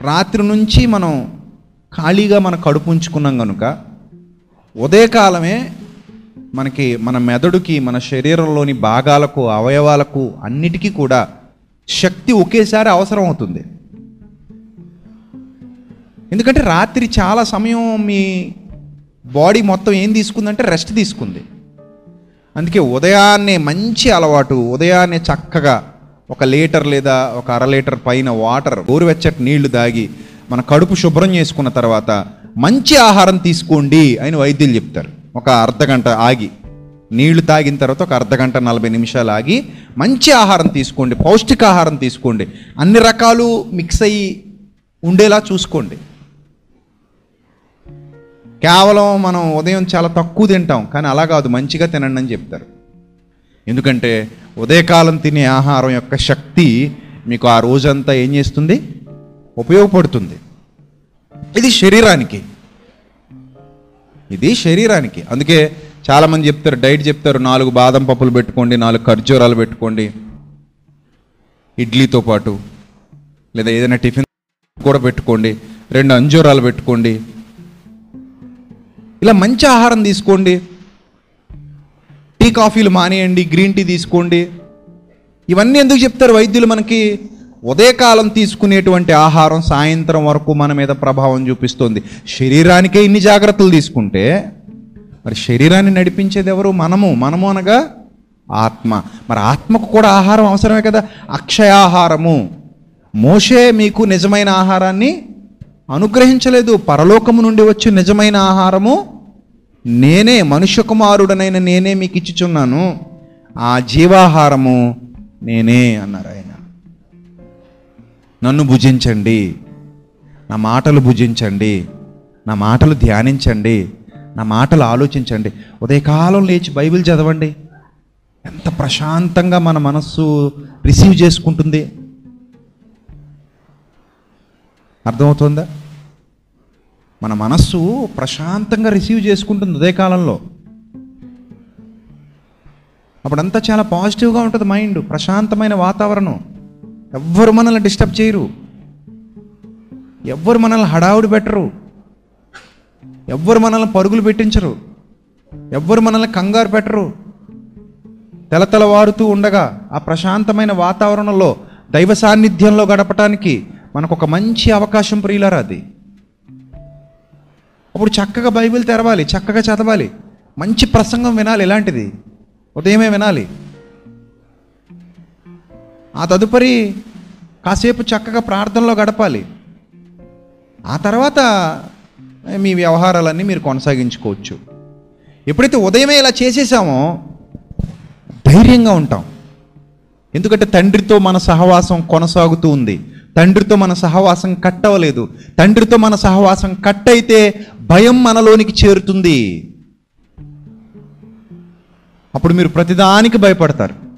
రాత్రి నుంచి మనం ఖాళీగా మన కడుపు ఉంచుకున్నాం కనుక ఉదయకాలమే మనకి మన మెదడుకి మన శరీరంలోని భాగాలకు అవయవాలకు అన్నిటికీ కూడా శక్తి ఒకేసారి అవసరం అవుతుంది ఎందుకంటే రాత్రి చాలా సమయం మీ బాడీ మొత్తం ఏం తీసుకుందంటే రెస్ట్ తీసుకుంది. అందుకే ఉదయాన్నే మంచి అలవాటు ఉదయాన్నే చక్కగా ఒక లీటర్ లేదా ఒక అర లీటర్ పైన వాటర్ గోరువెచ్చటి నీళ్ళు దాగి మన కడుపు శుభ్రం చేసుకున్న తర్వాత మంచి ఆహారం తీసుకోండి అని వైద్యులు చెప్తారు. ఒక అర్ధగంట ఆగి నీళ్ళు తాగిన తర్వాత ఒక అర్ధగంట నలభై నిమిషాలు ఆగి మంచి ఆహారం తీసుకోండి పౌష్టికాహారం తీసుకోండి. అన్ని రకాలు మిక్స్ అయ్యి ఉండేలా చూసుకోండి. కేవలం మనం ఉదయం చాలా తక్కువ తింటాం కానీ అలా కాదు మంచిగా తినండి అని చెప్తారు. ఎందుకంటే ఉదయకాలం తినే ఆహారం యొక్క శక్తి మీకు ఆ రోజంతా ఏం చేస్తుంది? ఉపయోగపడుతుంది. ఇది శరీరానికి. ఇది శరీరానికి. అందుకే చాలామంది చెప్తారు డైట్ చెప్తారు నాలుగు బాదం పప్పులు పెట్టుకోండి నాలుగు ఖర్జూరాలు పెట్టుకోండి ఇడ్లీతో పాటు లేదా ఏదైనా టిఫిన్ కూడా పెట్టుకోండి రెండు అంజూరాలు పెట్టుకోండి. ఇలా మంచి ఆహారం తీసుకోండి. టీ కాఫీలు మానేయండి గ్రీన్ టీ తీసుకోండి. ఇవన్నీ ఎందుకు చెప్తారు వైద్యులు మనకి? ఉదయకాలం తీసుకునేటువంటి ఆహారం సాయంత్రం వరకు మన మీద ప్రభావం చూపిస్తుంది. శరీరానికే ఇన్ని జాగ్రత్తలు తీసుకుంటే మరి శరీరాన్ని నడిపించేది ఎవరు మనము మనము అనగా ఆత్మ. మరి ఆత్మకు కూడా ఆహారం అవసరమే కదా? అక్షయాహారము. మోషే మీకు నిజమైన ఆహారాన్ని అనుగ్రహించలేదు. పరలోకము నుండి వచ్చే నిజమైన ఆహారము నేనే మనుష్య కుమారుడనైన నేనే మీకు ఇచ్చుచున్నాను. ఆ జీవాహారము నేనే అన్నారు ఆయన నన్ను భుజించండి. నా మాటలు భుజించండి. నా మాటలు ధ్యానించండి. నా మాటలు ఆలోచించండి. ఉదయకాలం లేచి బైబిల్ చదవండి. ఎంత ప్రశాంతంగా మన మనస్సు రిసీవ్ చేసుకుంటుంది. అర్థమవుతుందా? మన మనస్సు ప్రశాంతంగా రిసీవ్ చేసుకుంటుంది ఉదయకాలంలో. అప్పుడంతా చాలా పాజిటివ్గా ఉంటుంది మైండ్ ప్రశాంతమైన వాతావరణం. ఎవ్వరు మనల్ని డిస్టర్బ్ చేయరు. ఎవ్వరు మనల్ని హడావుడి పెట్టరు. ఎవ్వరు మనల్ని పరుగులు పెట్టించరు. ఎవ్వరు మనల్ని కంగారు పెట్టరు. తెలతెలవారుతూ ఉండగా ఆ ప్రశాంతమైన వాతావరణంలో దైవ సాన్నిధ్యంలో గడపటానికి మనకు ఒక మంచి అవకాశం ప్రియులరా అది. అప్పుడు చక్కగా బైబిల్ తెరవాలి చక్కగా చదవాలి. మంచి ప్రసంగం వినాలి ఎలాంటిది? ఉదయమే వినాలి. ఆ తదుపరి కాసేపు చక్కగా ప్రార్థనలో గడపాలి. ఆ తర్వాత మీ వ్యవహారాలన్నీ మీరు కొనసాగించుకోవచ్చు. ఎప్పుడైతే ఉదయమే ఇలా చేసేసామో ధైర్యంగా ఉంటాం. ఎందుకంటే తండ్రితో మన సహవాసం కొనసాగుతూ ఉంది. తండ్రితో మన సహవాసం కట్ అవ్వలేదు తండ్రితో మన సహవాసం కట్ అయితే భయం మనలోనికి చేరుతుంది. అప్పుడు మీరు ప్రతిదానికి భయపడతారు.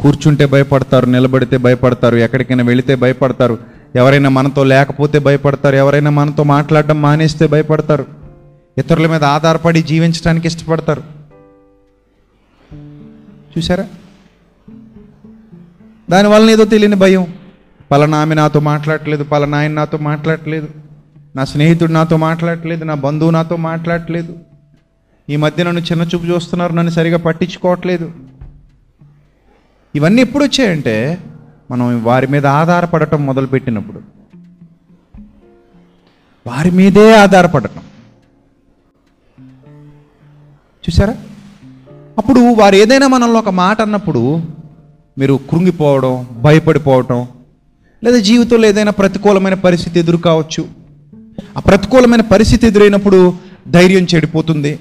కూర్చుంటే భయపడతారు నిలబడితే భయపడతారు ఎక్కడికైనా వెళితే భయపడతారు. ఎవరైనా మనతో లేకపోతే భయపడతారు ఎవరైనా మనతో మాట్లాడడం మానేస్తే భయపడతారు. ఇతరుల మీద ఆధారపడి జీవించడానికి ఇష్టపడతారు. చూసారా దానివల్ల ఏదో తెలియని భయం. పలానా ఆమె నాతో మాట్లాడట్లేదు పలానా ఆయన నాతో మాట్లాడట్లేదు నా స్నేహితుడు నాతో మాట్లాడట్లేదు నా బంధువు నాతో మాట్లాడట్లేదు ఈ మధ్య నన్ను చిన్న చూపు చూస్తున్నారు నన్ను సరిగా పట్టించుకోవట్లేదు. ఇవన్నీ ఎప్పుడు వచ్చాయంటే మనం వారి మీద ఆధారపడటం మొదలుపెట్టినప్పుడు. వారి మీదే ఆధారపడటం. చూసారా అప్పుడు వారు ఏదైనా మనల్ని ఒక మాట అన్నప్పుడు మీరు కృంగిపోవడం భయపడిపోవటం లేదా జీవితంలో ఏదైనా ప్రతికూలమైన పరిస్థితి ఎదురు కావచ్చు ఆ ప్రతికూలమైన పరిస్థితి ఎదురైనప్పుడు ధైర్యం చెడిపోతుంది.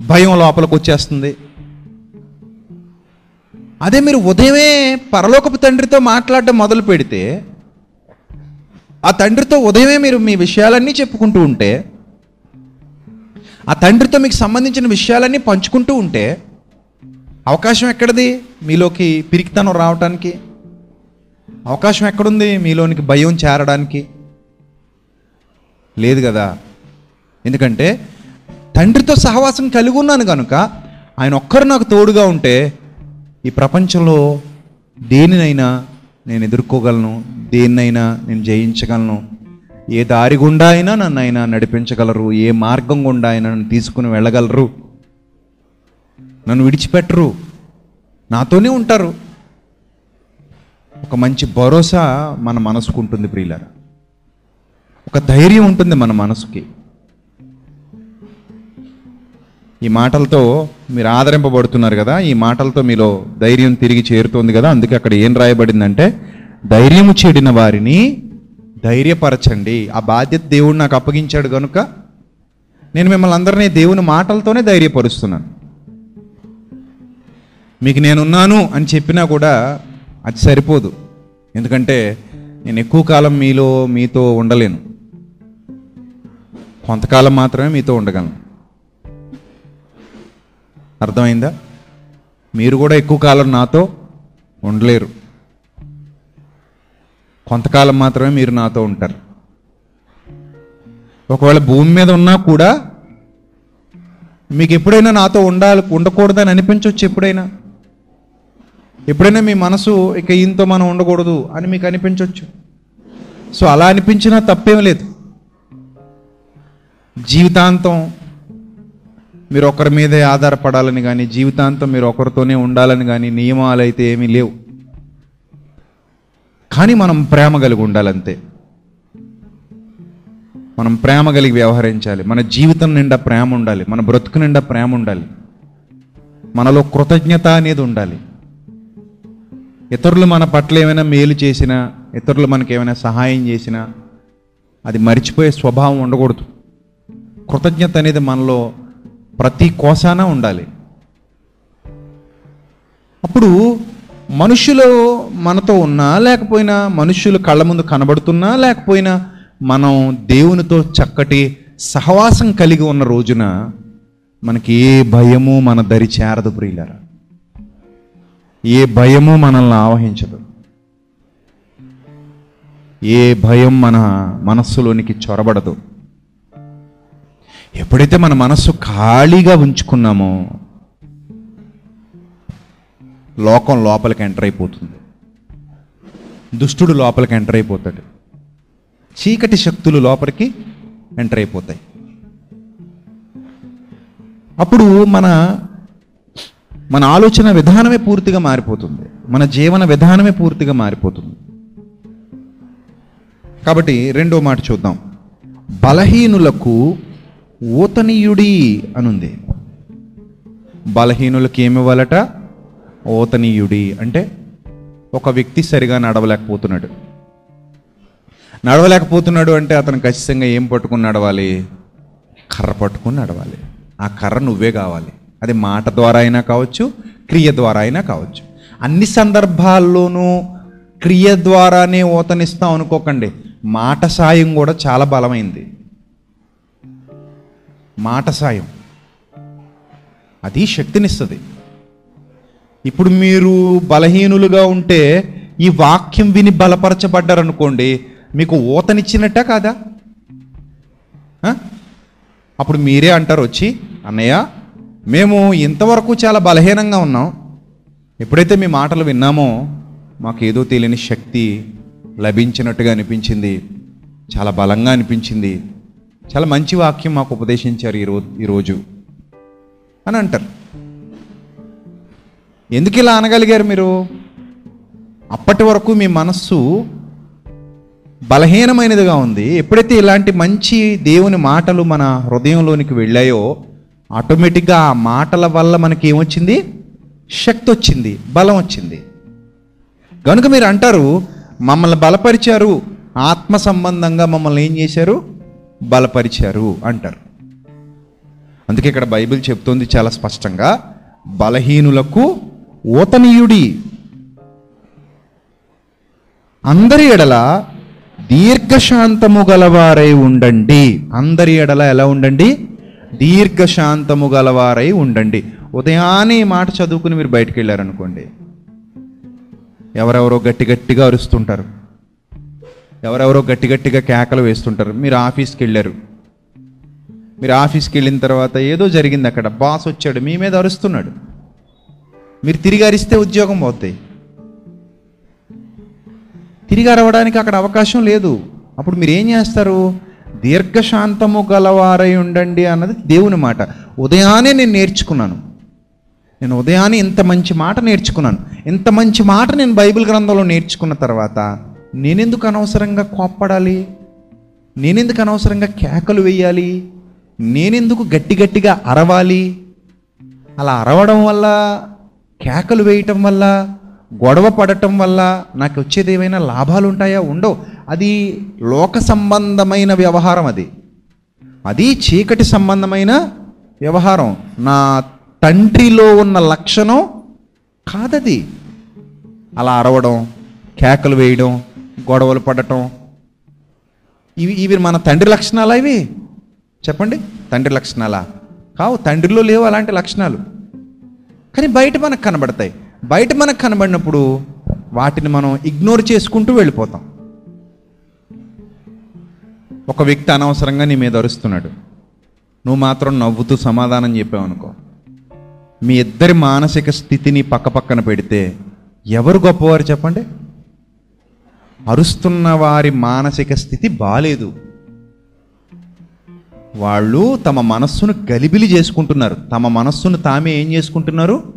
భయం లోపలికి వచ్చేస్తుంది. అదే మీరు ఉదయమే పరలోకపు తండ్రితో మాట్లాడడం మొదలు పెడితే ఆ తండ్రితో ఉదయమే మీరు మీ విషయాలన్నీ చెప్పుకుంటూ ఉంటే ఆ తండ్రితో మీకు సంబంధించిన విషయాలన్నీ పంచుకుంటూ ఉంటే అవకాశం ఎక్కడిది? మీలోకి పిరికితనం రావటానికి? అవకాశం ఎక్కడుంది? మీలోనికి భయం చేరడానికి? లేదు కదా. ఎందుకంటే తండ్రితో సహవాసం కలిగి ఉన్నాను కనుక ఆయన ఒక్కరు నాకు తోడుగా ఉంటే ఈ ప్రపంచంలో దేనినైనా నేను ఎదుర్కోగలను దేన్నైనా నేను జయించగలను ఏ దారి గుండా అయినా నన్ను అయినా నడిపించగలరు ఏ మార్గం గుండా అయినా నన్ను తీసుకుని వెళ్ళగలరు. నన్ను విడిచిపెట్టరు. నాతోనే ఉంటారు. ఒక మంచి భరోసా మన మనసుకు ఉంటుంది ప్రియులారా. ఒక ధైర్యం ఉంటుంది మన మనసుకి. ఈ మాటలతో మీరు ఆదరింపబడుతున్నారు కదా ఈ మాటలతో మీలో ధైర్యం తిరిగి చేరుతోంది కదా అందుకే అక్కడ ఏం రాయబడిందంటే ధైర్యము చెడిన వారిని ధైర్యపరచండి. ఆ బాధ్యత దేవుడు నాకు అప్పగించాడు కనుక నేను మిమ్మల్ని అందరినీ దేవుని మాటలతోనే ధైర్యపరుస్తున్నాను. మీకు నేనున్నాను అని చెప్పినా కూడా అది సరిపోదు. ఎందుకంటే నేను ఎక్కువ కాలం మీలో మీతో ఉండలేను. కొంతకాలం మాత్రమే మీతో ఉండగలను. అర్థమైందా? మీరు కూడా ఎక్కువ కాలం నాతో ఉండలేరు. కొంతకాలం మాత్రమే మీరు నాతో ఉంటారు. ఒకవేళ భూమి మీద ఉన్నా కూడా మీకు ఎప్పుడైనా నాతో ఉండాలి ఉండకూడదని అనిపించవచ్చు ఎప్పుడైనా? ఎప్పుడైనా మీ మనసు ఇక ఈయనతో మనం ఉండకూడదు అని మీకు అనిపించవచ్చు సో అలా అనిపించినా తప్పేం లేదు. జీవితాంతం మీరు ఒకరి మీదే ఆధారపడాలని కానీ జీవితాంతం మీరు ఒకరితోనే ఉండాలని కానీ నియమాలు అయితే ఏమీ లేవు. కానీ మనం ప్రేమ కలిగి ఉండాలంతే. మనం ప్రేమ కలిగి వ్యవహరించాలి. మన జీవితం నిండా ప్రేమ ఉండాలి. మన బ్రతుకు నిండా ప్రేమ ఉండాలి. మనలో కృతజ్ఞత అనేది ఉండాలి. ఇతరులు మన పట్ల ఏమైనా మేలు చేసినా ఇతరులు మనకి ఏమైనా సహాయం చేసినా అది మర్చిపోయే స్వభావం ఉండకూడదు. కృతజ్ఞత అనేది మనలో ప్రతి కోసాన ఉండాలి. అప్పుడు మనుషులు మనతో ఉన్నా లేకపోయినా మనుషులు కళ్ళ ముందు కనబడుతున్నా లేకపోయినా మనం దేవునితో చక్కటి సహవాసం కలిగి ఉన్న రోజున మనకి ఏ భయము మన దరి చేరదు ప్రియులరా. ఏ భయము మనల్ని ఆవహించదు. ఏ భయం మన మనస్సులోనికి చొరబడదు. ఎప్పుడైతే మన మనస్సు ఖాళీగా ఉంచుకున్నామో లోకం లోపలికి ఎంటర్ అయిపోతుంది. దుష్టుడు లోపలికి ఎంటర్ అయిపోతాడు. చీకటి శక్తులు లోపలికి ఎంటర్ అయిపోతాయి. అప్పుడు మన మన ఆలోచన విధానమే పూర్తిగా మారిపోతుంది. మన జీవన విధానమే పూర్తిగా మారిపోతుంది. కాబట్టి రెండో మాట చూద్దాం. బలహీనులకు ఊతనీయుడి అనుంది. బలహీనులకు ఏమివ్వాలట? ఓతనీయుడి అంటే ఒక వ్యక్తి సరిగా నడవలేకపోతున్నాడు. నడవలేకపోతున్నాడు అంటే అతను ఖచ్చితంగా ఏం పట్టుకుని నడవాలి? కర్ర పట్టుకుని నడవాలి. ఆ కర్ర నువ్వే కావాలి. అది మాట ద్వారా అయినా కావచ్చు క్రియ ద్వారా అయినా కావచ్చు. అన్ని సందర్భాల్లోనూ క్రియ ద్వారానే ఓతనిస్తాం అనుకోకండి. మాట సాయం కూడా చాలా బలమైంది. మాట సాయం. అది శక్తినిస్తుంది. ఇప్పుడు మీరు బలహీనులుగా ఉంటే ఈ వాక్యం విని బలపరచబడ్డారనుకోండి మీకు ఊతనిచ్చినట్ట కాదా? అప్పుడు మీరే అంటారు వచ్చి అన్నయ్య మేము ఇంతవరకు చాలా బలహీనంగా ఉన్నాం. ఎప్పుడైతే మీ మాటలు విన్నామో మాకు ఏదో తెలియని శక్తి లభించినట్టుగా అనిపించింది చాలా బలంగా అనిపించింది. చాలా మంచి వాక్యం మాకు ఉపదేశించారు ఈరోజు ఈరోజు అని అంటారు. ఎందుకు ఇలా అనగలిగారు మీరు? అప్పటి వరకు మీ మనస్సు బలహీనమైనదిగా ఉంది. ఎప్పుడైతే ఇలాంటి మంచి దేవుని మాటలు మన హృదయంలోనికి వెళ్ళాయో ఆటోమేటిక్గా ఆ మాటల వల్ల మనకి ఏమొచ్చింది? శక్తి వచ్చింది బలం వచ్చింది. కనుక మీరు అంటారు మమ్మల్ని బలపరిచారు ఆత్మ సంబంధంగా మమ్మల్ని ఏం చేశారు? బలపరిచారు అంటారు. అందుకే ఇక్కడ బైబిల్ చెప్తోంది చాలా స్పష్టంగా బలహీనులకు ఓతనీయుడి. అందరి ఎడల దీర్ఘశాంతము గలవారై ఉండండి. అందరి ఎడల ఎలా ఉండండి? దీర్ఘశాంతము గలవారై ఉండండి. ఉదయాన్నే ఈ మాట చదువుకుని మీరు బయటికి వెళ్ళారనుకోండి. ఎవరెవరో గట్టి గట్టిగా అరుస్తుంటారు. ఎవరెవరో గట్టి గట్టిగా కేకలు వేస్తుంటారు. మీరు ఆఫీస్కి వెళ్ళారు. మీరు ఆఫీస్కి వెళ్ళిన తర్వాత ఏదో జరిగింది అక్కడ. బాస్ వచ్చాడు. మీ మీద అరుస్తున్నాడు. మీరు తిరిగి అరిస్తే ఉద్యోగం పోతాయి. తిరిగి అరవడానికి అక్కడ అవకాశం లేదు. అప్పుడు మీరు ఏం చేస్తారు? దీర్ఘశాంతము గలవారై ఉండండి అన్నది దేవుని మాట. ఉదయాన్నే నేను నేర్చుకున్నాను. నేను ఉదయాన్నే ఇంత మంచి మాట నేర్చుకున్నాను. ఇంత మంచి మాట నేను బైబిల్ గ్రంథంలో నేర్చుకున్న తర్వాత నేనెందుకు అనవసరంగా కోప్పడాలి? నేనెందుకు అనవసరంగా కేకలు వేయాలి? నేనెందుకు గట్టి గట్టిగా అరవాలి? అలా అరవడం వల్ల కేకలు వేయటం వల్ల గొడవ పడటం వల్ల నాకు వచ్చేది ఏమైనా లాభాలు ఉంటాయా ఉండవు. అది లోక సంబంధమైన వ్యవహారం అది. అది చీకటి సంబంధమైన వ్యవహారం. నా తండ్రిలో ఉన్న లక్షణం కాదది. అలా అరవడం కేకలు వేయడం గొడవలు పడటం. ఇవి ఇవి మన తండ్రి లక్షణాలా ఇవి? చెప్పండి. తండ్రి లక్షణాలా? కావు తండ్రిలో లేవు అలాంటి లక్షణాలు. కానీ బయట మనకు కనబడతాయి. బయట మనకు కనబడినప్పుడు వాటిని మనం ఇగ్నోర్ చేసుకుంటూ వెళ్ళిపోతాం. ఒక వ్యక్తి అనవసరంగా నీ మీద అరుస్తున్నాడు. నువ్వు మాత్రం నవ్వుతూ సమాధానం చెప్పావు అనుకో. మీ ఇద్దరి మానసిక స్థితిని పక్కపక్కన పెడితే ఎవరు గొప్పవారు చెప్పండి? అరుస్తున్న వారి మానసిక స్థితి బాలేదు. వాళ్ళు తమ మనస్సును గలిబిలి చేసుకుంటున్నారు. తమ మనస్సును తామే ఏం చేసుకుంటున్నారు?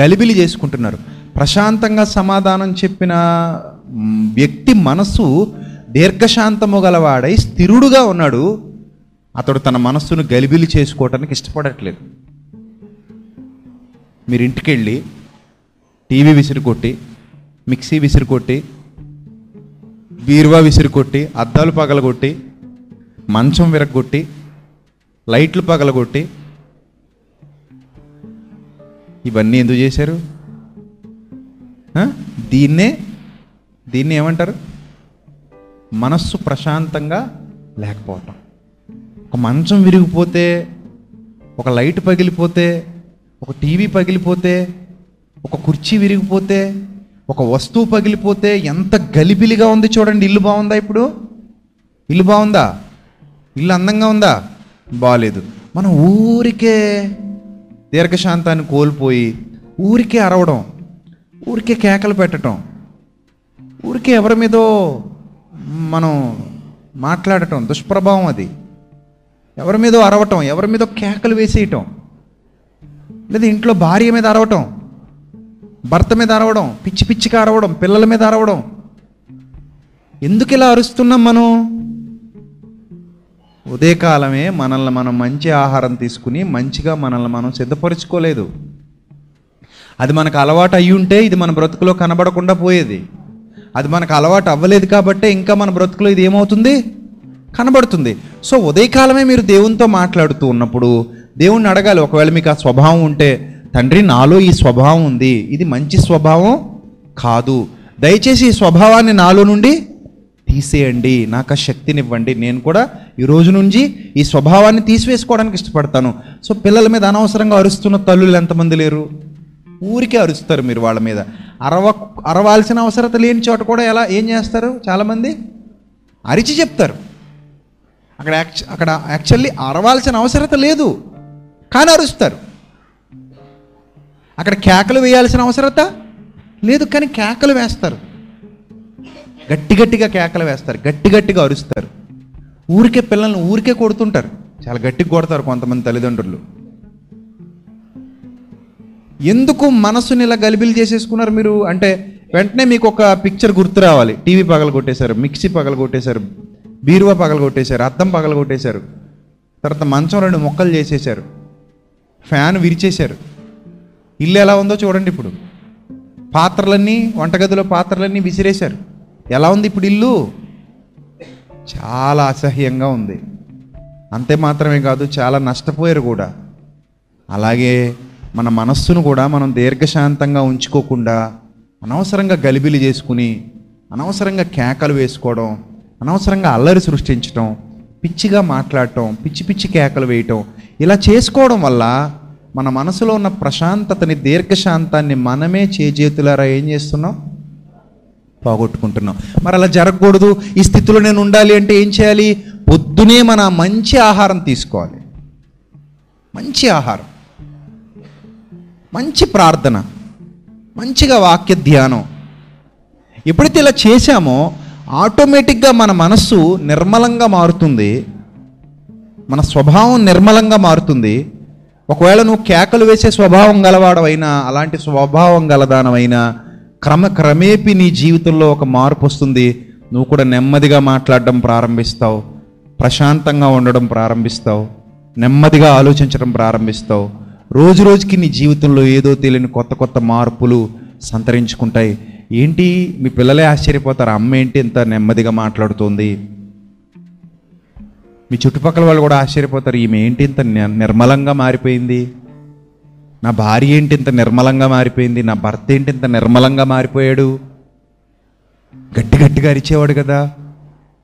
గలిబిలి చేసుకుంటున్నారు. ప్రశాంతంగా సమాధానం చెప్పిన వ్యక్తి మనస్సు దీర్ఘశాంతము గలవాడై స్థిరుడుగా ఉన్నాడు. అతడు తన మనస్సును గలిబిలి చేసుకోవటానికి ఇష్టపడట్లేదు. మీరు ఇంటికి వెళ్ళి టీవీ విసిరి కొట్టి మిక్సీ విసిరి కొట్టి బీరువా విసిరి కొట్టి అద్దాలు పగలగొట్టి మంచం విరగొట్టి లైట్లు పగలగొట్టి ఇవన్నీ ఎందుకు చేశారు? దీన్నే దీన్ని ఏమంటారు? మనస్సు ప్రశాంతంగా లేకపోవటం. ఒక మంచం విరిగిపోతే ఒక లైట్ పగిలిపోతే ఒక టీవీ పగిలిపోతే ఒక కుర్చీ విరిగిపోతే ఒక వస్తువు పగిలిపోతే ఎంత గలిబిలిగా ఉంది చూడండి. ఇల్లు బాగుందా ఇప్పుడు? ఇల్లు బాగుందా? ఇల్లు అందంగా ఉందా? బాగాలేదు మనం ఊరికే దీర్ఘశాంతాన్ని కోల్పోయి ఊరికే అరవడం ఊరికే కేకలు పెట్టడం ఊరికే ఎవరి మీదో మనం మాట్లాడటం దుష్ప్రభావం అది. ఎవరి మీదో అరవటం ఎవరి మీదో కేకలు వేసేయటం లేదా ఇంట్లో భార్య మీద అరవటం భర్త మీద అరవడం పిచ్చి పిచ్చిగా అరవడం పిల్లల మీద అరవడం. ఎందుకు ఇలా అరుస్తున్నాం మనం? ఉదయకాలమే మనల్ని మనం మంచి ఆహారం తీసుకుని మంచిగా మనల్ని మనం సిద్ధపరచుకోలేదు. అది మనకు అలవాటు అయ్యి ఉంటే ఇది మన బ్రతుకులో కనబడకుండా పోయేది. అది మనకు అలవాటు అవ్వలేదు కాబట్టే ఇంకా మన బ్రతుకులో ఇది ఏమవుతుంది? కనబడుతుంది. సో ఉదయకాలమే మీరు దేవునితో మాట్లాడుతూ ఉన్నప్పుడు దేవుణ్ణి అడగాలి ఒకవేళ మీకు ఆ స్వభావం ఉంటే తండ్రి నాలో ఈ స్వభావం ఉంది. ఇది మంచి స్వభావం కాదు. దయచేసి ఈ స్వభావాన్ని నాలో నుండి తీసేయండి. నాకు ఆ శక్తినివ్వండి. నేను కూడా ఈ రోజు నుంచి ఈ స్వభావాన్ని తీసివేసుకోవడానికి ఇష్టపడతాను. సో పిల్లల మీద అనవసరంగా అరుస్తున్న తల్లులు ఎంతమంది లేరు? ఊరికే అరుస్తారు మీరు వాళ్ళ మీద. అరవ అరవాల్సిన అవసరత లేని చోట కూడా ఎలా ఏం చేస్తారు చాలామంది? అరిచి చెప్తారు. అక్కడ యాక్చు అక్కడ యాక్చువల్లీ అరవాల్సిన అవసరత లేదు. కానీ అరుస్తారు. అక్కడ కేకలు వేయాల్సిన అవసరత లేదు కానీ కేకలు వేస్తారు. గట్టి గట్టిగా కేకలు వేస్తారు గట్టి గట్టిగా అరుస్తారు. ఊరికే పిల్లల్ని ఊరికే కొడుతుంటారు. చాలా గట్టిగా కొడతారు కొంతమంది తల్లిదండ్రులు. ఎందుకు మనసుని ఇలా గలిబిలి చేసేసుకున్నారు మీరు? అంటే వెంటనే మీకు ఒక పిక్చర్ గుర్తు రావాలి. టీవీ పగల కొట్టేశారు మిక్సీ పగల కొట్టేశారు బీరువా పగల కొట్టేశారు అద్దం పగల కొట్టేశారు. తర్వాత మంచం రెండు మొక్కలు చేసేశారు. ఫ్యాన్ విరిచేశారు. ఇల్లు ఎలా ఉందో చూడండి ఇప్పుడు. పాత్రలన్నీ వంటగదిలో పాత్రలన్నీ విసిరేశారు. ఎలా ఉంది ఇప్పుడు ఇల్లు? చాలా అసహ్యంగా ఉంది. అంతే మాత్రమే కాదు చాలా నష్టపోయారు కూడా. అలాగే మన మనస్సును కూడా మనం దీర్ఘశాంతంగా ఉంచుకోకుండా అనవసరంగా గలిబిలి చేసుకుని అనవసరంగా కేకలు వేసుకోవడం అనవసరంగా అల్లరి సృష్టించడం పిచ్చిగా మాట్లాడటం పిచ్చి పిచ్చి కేకలు వేయటం ఇలా చేసుకోవడం వల్ల మన మనసులో ఉన్న ప్రశాంతతని దీర్ఘశాంతాన్ని మనమే చేజేతులారా ఏం చేస్తున్నాం? పోగొట్టుకుంటున్నాం. మరి అలా జరగకూడదు. ఈ స్థితిలో నేను ఉండాలి అంటే ఏం చేయాలి? పొద్దునే మన మంచి ఆహారం తీసుకోవాలి. మంచి ఆహారం. మంచి ప్రార్థన. మంచిగా వాక్య ధ్యానం. ఎప్పుడైతే ఇలా చేశామో ఆటోమేటిక్గా మన మనస్సు నిర్మలంగా మారుతుంది. మన స్వభావం నిర్మలంగా మారుతుంది. ఒకవేళ నువ్వు కేకలు వేసే స్వభావం గలవాడవైనా అలాంటి స్వభావం గలదానమైనా క్రమ క్రమేపీ నీ జీవితంలో ఒక మార్పు వస్తుంది. నువ్వు కూడా నెమ్మదిగా మాట్లాడడం ప్రారంభిస్తావు. ప్రశాంతంగా ఉండడం ప్రారంభిస్తావు. నెమ్మదిగా ఆలోచించడం ప్రారంభిస్తావు. రోజు రోజుకి నీ జీవితంలో ఏదో తెలియని కొత్త కొత్త మార్పులు సంతరించుకుంటాయి. ఏంటి? మీ పిల్లలే ఆశ్చర్యపోతారు. అమ్మ ఏంటి ఇంత నెమ్మదిగా మాట్లాడుతోంది? మీ చుట్టుపక్కల వాళ్ళు కూడా ఆశ్చర్యపోతారు ఈమె ఏంటి ఇంత ని- నిర్మలంగా మారిపోయింది? నా భార్య ఏంటి ఇంత నిర్మలంగా మారిపోయింది? నా భర్త ఏంటి ఇంత నిర్మలంగా మారిపోయాడు? గట్టి గట్టిగా అరిచేవాడు కదా.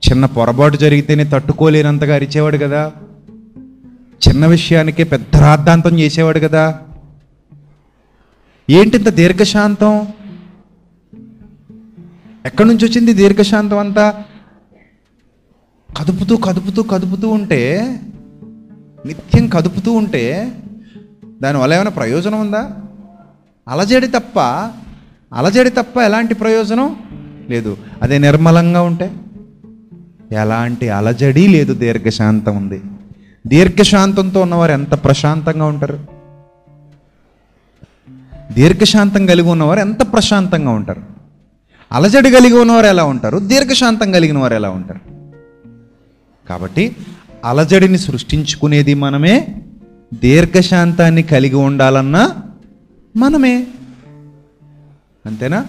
చిన్న పొరపాటు జరిగితేనే తట్టుకోలేనంతగా అరిచేవాడు కదా. చిన్న విషయానికే పెద్ద రాద్ధాంతం చేసేవాడు కదా. ఏంటి ఇంత దీర్ఘశాంతం? ఎక్కడి నుంచి వచ్చింది దీర్ఘశాంతం అంతా? కదుపుతూ కదుపుతూ కదుపుతూ ఉంటే నిత్యం కదుపుతూ ఉంటే దానివల్ల ఏమైనా ప్రయోజనం ఉందా? అలజడి తప్ప అలజడి తప్ప ఎలాంటి ప్రయోజనం లేదు. అదే నిర్మలంగా ఉంటే? ఎలాంటి అలజడి లేదు దీర్ఘశాంతం ఉంది. దీర్ఘశాంతంతో ఉన్నవారు ఎంత ప్రశాంతంగా ఉంటారు? దీర్ఘశాంతం కలిగి ఉన్నవారు ఎంత ప్రశాంతంగా ఉంటారు? అలజడి కలిగి ఉన్నవారు ఎలా ఉంటారు? దీర్ఘశాంతం కలిగిన వారు ఎలా ఉంటారు? కాబట్టి అలజడిని సృష్టించుకునేది మనమే దీర్ఘశాంతాన్ని కలిగి ఉండాలన్నా మనమే. అంతేనా?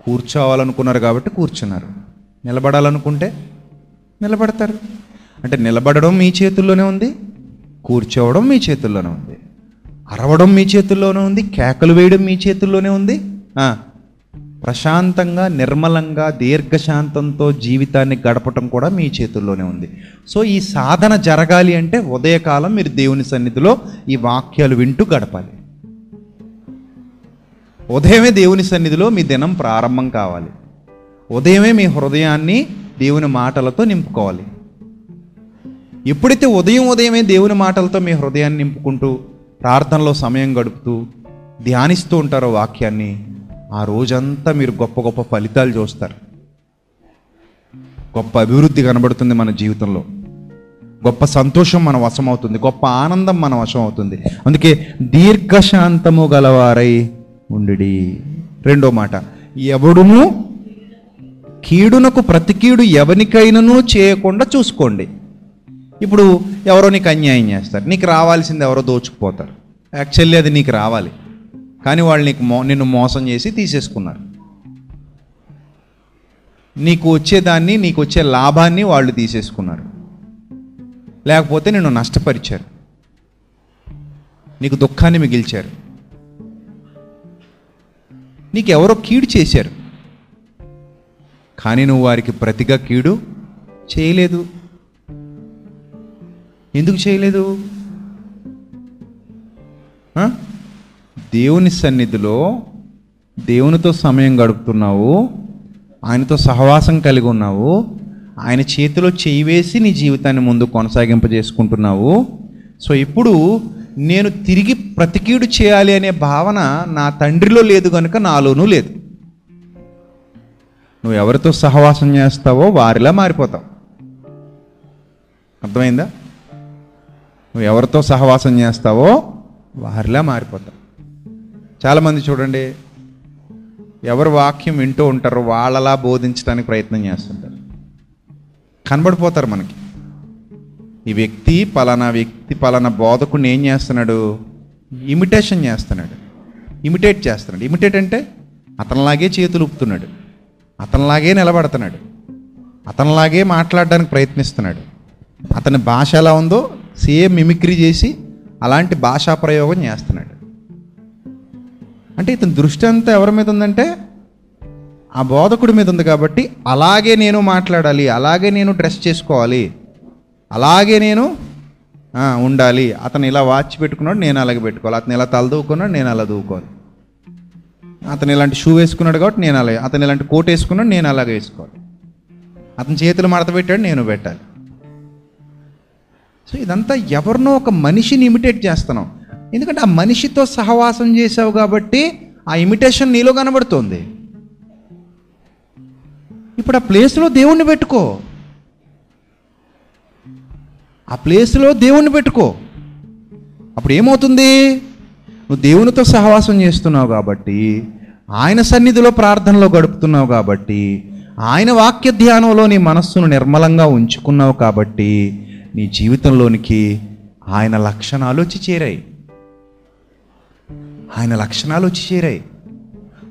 కూర్చోవాలనుకున్నారు కాబట్టి కూర్చున్నారు. నిలబడాలనుకుంటే నిలబడతారు. అంటే నిలబడడం మీ చేతుల్లోనే ఉంది కూర్చోవడం మీ చేతుల్లోనే ఉంది. అరవడం మీ చేతుల్లోనే ఉంది కేకలు వేయడం మీ చేతుల్లోనే ఉంది. ప్రశాంతంగా నిర్మలంగా దీర్ఘశాంతంతో జీవితాన్ని గడపటం కూడా మీ చేతుల్లోనే ఉంది. సో ఈ సాధన జరగాలి అంటే ఉదయకాలం మీరు దేవుని సన్నిధిలో ఈ వాక్యాలు వింటూ గడపాలి. ఉదయమే దేవుని సన్నిధిలో మీ దినం ప్రారంభం కావాలి. ఉదయమే మీ హృదయాన్ని దేవుని మాటలతో నింపుకోవాలి. ఎప్పుడైతే ఉదయం ఉదయమే దేవుని మాటలతో మీ హృదయాన్ని నింపుకుంటూ ప్రార్థనలో సమయం గడుపుతూ ధ్యానిస్తూ ఉంటారో వాక్యాన్ని ఆ రోజంతా మీరు గొప్ప గొప్ప ఫలితాలు చూస్తారు. గొప్ప అభివృద్ధి కనబడుతుంది మన జీవితంలో. గొప్ప సంతోషం మన వశం అవుతుంది గొప్ప ఆనందం మన వశం అవుతుంది అందుకే దీర్ఘశాంతము గలవారై ఉండిడి. రెండో మాట ఎవడును కీడునకు ప్రతి కీడు ఎవరికైనాను చేయకుండా చూసుకోండి. ఇప్పుడు ఎవరో నీకు అన్యాయం చేస్తారు. నీకు రావాల్సింది ఎవరో దోచుకుపోతారు. యాక్చువల్లీ అది నీకు రావాలి. కానీ వాళ్ళు నీకు మో నిన్ను మోసం చేసి తీసేసుకున్నారు. నీకు వచ్చేదాన్ని నీకు వచ్చే లాభాన్ని వాళ్ళు తీసేసుకున్నారు. లేకపోతే నిన్ను నష్టపరిచారు. నీకు దుఃఖాన్ని మిగిల్చారు. నీకు ఎవరో కీడు చేశారు. కానీ నువ్వు వారికి ప్రతిగా కీడు చేయలేదు. ఎందుకు చేయలేదు? దేవుని సన్నిధిలో దేవునితో సమయం గడుపుతున్నావు ఆయనతో సహవాసం కలిగి ఉన్నావు ఆయన చేతిలో చేయి వేసి నీ జీవితాన్ని ముందు కొనసాగింపజేసుకుంటున్నావు. సో ఇప్పుడు నేను తిరిగి ప్రతికీడు చేయాలి అనే భావన నా తండ్రిలో లేదు కనుక నాలోనూ లేదు. నువ్వు ఎవరితో సహవాసం చేస్తావో వారిలా మారిపోతావు. అర్థమైందా? నువ్వు ఎవరితో సహవాసం చేస్తావో వారిలా మారిపోతావు. చాలామంది చూడండి ఎవరు వాక్యం వింటూ ఉంటారో వాళ్ళలా బోధించడానికి ప్రయత్నం చేస్తుంటారు. కనబడిపోతారు మనకి. ఈ వ్యక్తి పలానా వ్యక్తి పలానా బోధకుని ఏం చేస్తున్నాడు? ఇమిటేషన్ చేస్తున్నాడు. ఇమిటేట్ చేస్తున్నాడు. ఇమిటేట్ అంటే అతనిలాగే చేతులు ఊపుతున్నాడు. అతనిలాగే నిలబడుతున్నాడు. అతనిలాగే మాట్లాడడానికి ప్రయత్నిస్తున్నాడు. అతని భాష ఎలా ఉందో సేమ్ మిమిక్రీ చేసి అలాంటి భాషా ప్రయోగం చేస్తున్నాడు. అంటే ఇతని దృష్టి అంతా ఎవరి మీద ఉందంటే ఆ బోధకుడి మీద ఉంది కాబట్టి అలాగే నేను మాట్లాడాలి అలాగే నేను డ్రెస్ చేసుకోవాలి అలాగే నేను ఉండాలి. అతను ఇలా వాచ్ పెట్టుకున్నాడు నేను అలాగే పెట్టుకోవాలి. అతను ఇలా తల దూకున్నాడు నేను అలా దూకోవాలి అతను ఇలాంటి షూ వేసుకున్నాడు కాబట్టి నేను అలాగే అతను ఇలాంటి కోట్ వేసుకున్నాడు నేను అలాగే వేసుకోవాలి. అతని చేతులు మడత పెట్టాడు నేను పెట్టాలి. సో ఇదంతా ఎవరినో ఒక మనిషిని ఇమిటేట్ చేస్తున్నాం. ఎందుకంటే ఆ మనిషితో సహవాసం చేసావు కాబట్టి ఆ ఇమిటేషన్ నీలో కనబడుతోంది. ఇప్పుడు ఆ ప్లేస్లో దేవుణ్ణి పెట్టుకో. ఆ ప్లేస్లో దేవుణ్ణి పెట్టుకో. అప్పుడు ఏమవుతుంది? నువ్వు దేవునితో సహవాసం చేస్తున్నావు కాబట్టి ఆయన సన్నిధిలో ప్రార్థనలో గడుపుతున్నావు కాబట్టి ఆయన వాక్య ధ్యానంలో నీ మనస్సును నిర్మలంగా ఉంచుకున్నావు కాబట్టి నీ జీవితంలోనికి ఆయన లక్షణాలు వచ్చి చేరాయి. ఆయన లక్షణాలు వచ్చి చేరాయి.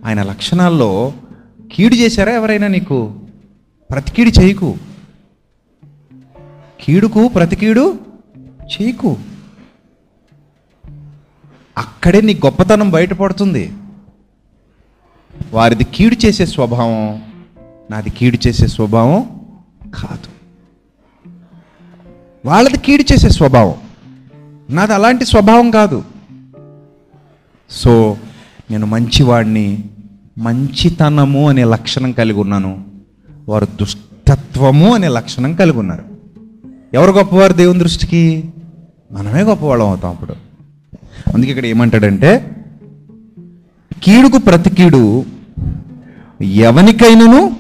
ఆయన లక్షణాల్లో కీడు చేశారా ఎవరైనా నీకు? ప్రతి కీడు చేయకు. కీడుకు ప్రతికీడు చేయకు. అక్కడే నీ గొప్పతనం బయటపడుతుంది. వారిది కీడు చేసే స్వభావం నాది కీడు చేసే స్వభావం కాదు. వాళ్ళది కీడు చేసే స్వభావం నాది అలాంటి స్వభావం కాదు. సో నేను మంచివాడిని మంచితనము అనే లక్షణం కలిగి ఉన్నాను. వారు దుష్టత్వము అనే లక్షణం కలిగి ఉన్నారు. ఎవరు గొప్పవారు దేవుని దృష్టికి? మనమే గొప్పవాళ్ళం అవుతాం అప్పుడు. అందుకే ఇక్కడ ఏమంటాడంటే కీడుకు ప్రతి కీడు ఎవనికైనను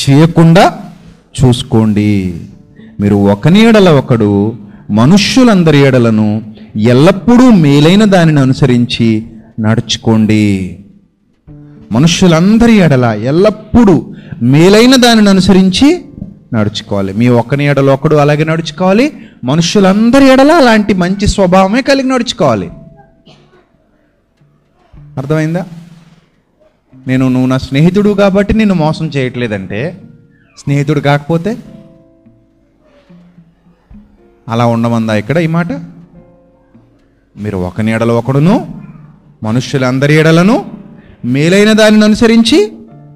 చేయకుండా చూసుకోండి. మీరు ఒకని ఏడల ఒకడు మనుష్యులందరి ఏడలను ఎల్లప్పుడూ మేలైన దానిని అనుసరించి నడుచుకోండి. మనుషులందరి ఎడల ఎల్లప్పుడూ మేలైన దానిని అనుసరించి నడుచుకోవాలి. మీ ఒక్కని ఎడలో ఒకడు అలాగే నడుచుకోవాలి. మనుషులందరి ఎడల అలాంటి మంచి స్వభావమే కలిగి నడుచుకోవాలి. అర్థమైందా? నేను నువ్వు నా స్నేహితుడు కాబట్టి నేను మోసం చేయట్లేదంటే స్నేహితుడు కాకపోతే అలా ఉండమందా ఇక్కడ ఈ మాట? మీరు ఒకని ఎడల ఒకడును మనుష్యులందరి ఎడలను మేలైన దానిని అనుసరించి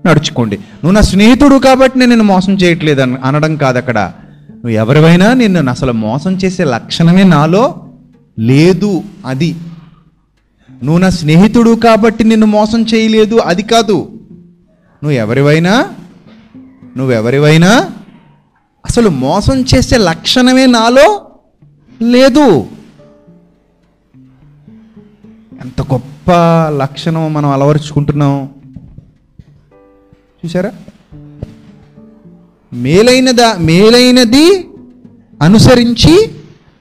నడుచుకోండి. నువ్వు నా స్నేహితుడు కాబట్టి నేను నిన్ను మోసం చేయట్లేదు అని అనడం కాదు అక్కడ. నువ్వు ఎవరివైనా నిన్ను అసలు మోసం చేసే లక్షణమే నాలో లేదు అది. నువ్వు నా స్నేహితుడు కాబట్టి నిన్ను మోసం చేయలేదు అది కాదు. నువ్వు ఎవరివైనా నువ్వెవరివైనా అసలు మోసం చేసే లక్షణమే నాలో లేదు. ఎంత గొప్ప లక్షణం మనం అలవరుచుకుంటున్నాం. చూసారా మేలైనదా మేలైనది అనుసరించి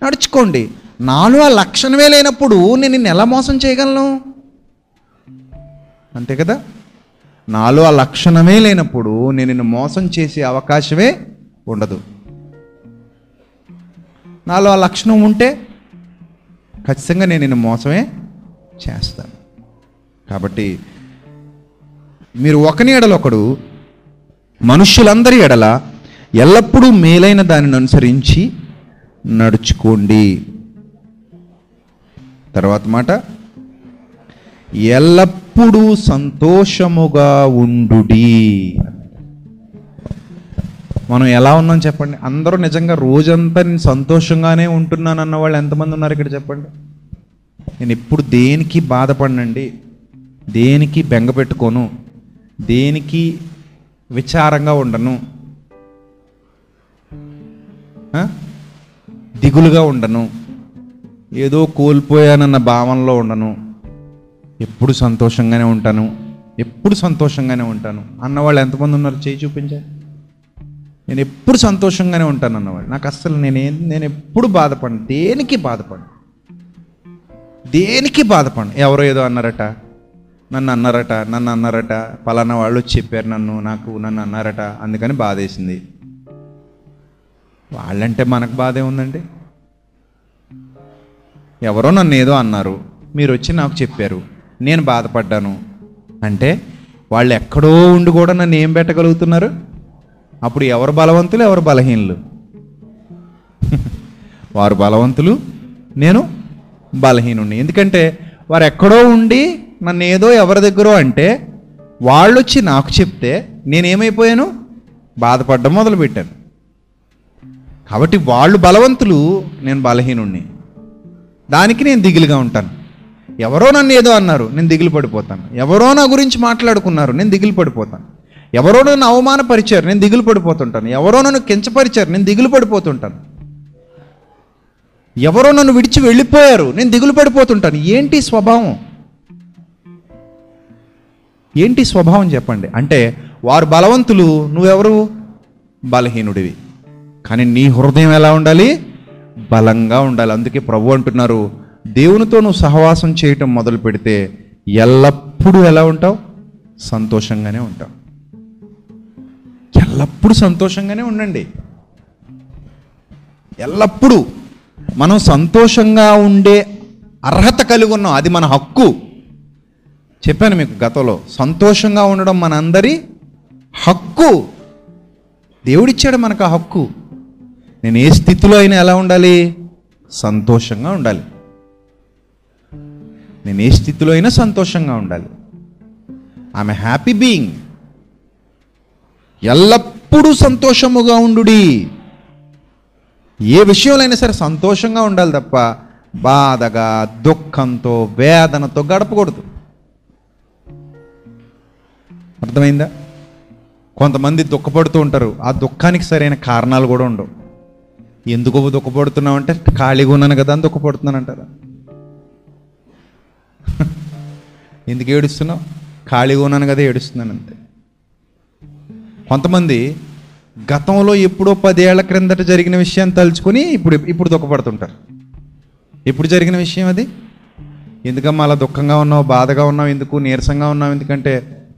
నడుచుకోండి. నాలో ఆ లక్షణమే లేనప్పుడు నేను నిన్ను ఎలా మోసం చేయగలను? అంతే కదా? నాలో ఆ లక్షణమే లేనప్పుడు నేను నిన్ను మోసం చేసే అవకాశమే ఉండదు. నాలో ఆ లక్షణం ఉంటే ఖచ్చితంగా నేను నిన్ను మోసమే చేస్తాను కాబట్టి మీరు ఒకని ఎడలొకడు మనుష్యులందరి ఎడల ఎల్లప్పుడూ మేలైన దానిని అనుసరించి నడుచుకోండి. తర్వాత మాట ఎల్లప్పుడూ సంతోషముగా ఉండుడి. మనం ఎలా ఉన్నాం చెప్పండి? అందరూ నిజంగా రోజంతా నేను సంతోషంగానే ఉంటున్నాను అన్న వాళ్ళు ఎంతమంది ఉన్నారు ఇక్కడ చెప్పండి? నేను ఎప్పుడు దేనికి బాధపడనండి? దేనికి బెంగ పెట్టుకోను? దేనికి విచారంగా ఉండను? దిగులుగా ఉండను? ఏదో కోల్పోయానన్న భావనలో ఉండను? ఎప్పుడు సంతోషంగానే ఉంటాను? ఎప్పుడు సంతోషంగానే ఉంటాను? అన్నవాళ్ళు ఎంతమంది ఉన్నారు? చేయి చూపించారు నేను ఎప్పుడు సంతోషంగానే ఉంటాను అన్నవాళ్ళు. నాకు అస్సలు నేనే నేను ఎప్పుడు బాధపడను. దేనికి బాధపడను? దేనికి బాధపడను? ఎవరో ఏదో అన్నారట. నన్ను అన్నారట నన్ను అన్నారట. పలానా వాళ్ళు వచ్చి చెప్పారు నన్ను నాకు నన్ను అన్నారట. అందుకని బాధేసింది. వాళ్ళంటే మనకు బాధ ఉందండి. ఎవరో నన్ను ఏదో అన్నారు. మీరు వచ్చి నాకు చెప్పారు. నేను బాధపడ్డాను. అంటే వాళ్ళు ఎక్కడో ఉండి కూడా నన్ను ఏం పెట్టగలుగుతున్నారు? అప్పుడు ఎవరు బలవంతులు ఎవరు బలహీనులు? వారు బలవంతులు? నేను బలహీనుణ్ణి. ఎందుకంటే వారు ఎక్కడో ఉండి నన్ను ఏదో ఎవరి దగ్గరో అంటే వాళ్ళు వచ్చి నాకు చెప్తే నేనేమైపోయాను? బాధపడడం మొదలుపెట్టాను. కాబట్టి వాళ్ళు బలవంతులు నేను బలహీనుణ్ణి. దానికి నేను దిగులుగా ఉంటాను. ఎవరో నన్ను ఏదో అన్నారు నేను దిగులు పడిపోతాను. ఎవరో నా గురించి మాట్లాడుకున్నారు నేను దిగులు పడిపోతాను. ఎవరో నన్ను అవమానపరిచారు నేను దిగులు పడిపోతుంటాను. ఎవరో నన్ను కించపరిచారు నేను దిగులు పడిపోతుంటాను. ఎవరో నన్ను విడిచి వెళ్ళిపోయారు. నేను దిగులు పడిపోతుంటాను. ఏంటి స్వభావం? ఏంటి స్వభావం చెప్పండి? అంటే వారు బలవంతులు నువ్వెవరు? బలహీనుడివి. కానీ నీ హృదయం ఎలా ఉండాలి? బలంగా ఉండాలి. అందుకే ప్రభు అంటున్నారు దేవునితో నువ్వు సహవాసం చేయటం మొదలు పెడితే ఎల్లప్పుడూ ఎలా ఉంటావు? సంతోషంగానే ఉంటావు. ఎల్లప్పుడూ సంతోషంగానే ఉండండి. ఎల్లప్పుడూ మనం సంతోషంగా ఉండే అర్హత కలిగి ఉన్నాం. అది మన హక్కు. చెప్పాను మీకు గతంలో సంతోషంగా ఉండడం మనందరి హక్కు. దేవుడిచ్చాడు మనకు ఆ హక్కు. నేను ఏ స్థితిలో అయినా ఎలా ఉండాలి? సంతోషంగా ఉండాలి. నేను ఏ స్థితిలో అయినా సంతోషంగా ఉండాలి. ఆమె హ్యాపీ బీయింగ్ ఎల్లప్పుడూ సంతోషముగా ఉండుడి. ఏ విషయంలో అయినా సరే సంతోషంగా ఉండాలి తప్ప బాధగా దుఃఖంతో వేదనతో గడపకూడదు. అర్థమైందా? కొంతమంది దుఃఖపడుతూ ఉంటారు. ఆ దుఃఖానికి సరైన కారణాలు కూడా ఉండవు. ఎందుకు దుఃఖపడుతున్నావు అంటే ఖాళీగా ఉన్నాను కదా అని దుఃఖపడుతున్నాను అంటారా. ఎందుకు ఏడుస్తున్నావు? ఖాళీగా ఉన్నాను కదా ఏడుస్తున్నాను అంతే. కొంతమంది గతంలో ఎప్పుడో పదేళ్ళ క్రిందట జరిగిన విషయాన్ని తలుచుకొని ఇప్పుడు ఇప్పుడు దుఃఖపడుతుంటారు. ఎప్పుడు జరిగిన విషయం అది? ఎందుకమ్మా అలా దుఃఖంగా ఉన్నావు బాధగా ఉన్నావు ఎందుకు నీరసంగా ఉన్నావు? ఎందుకంటే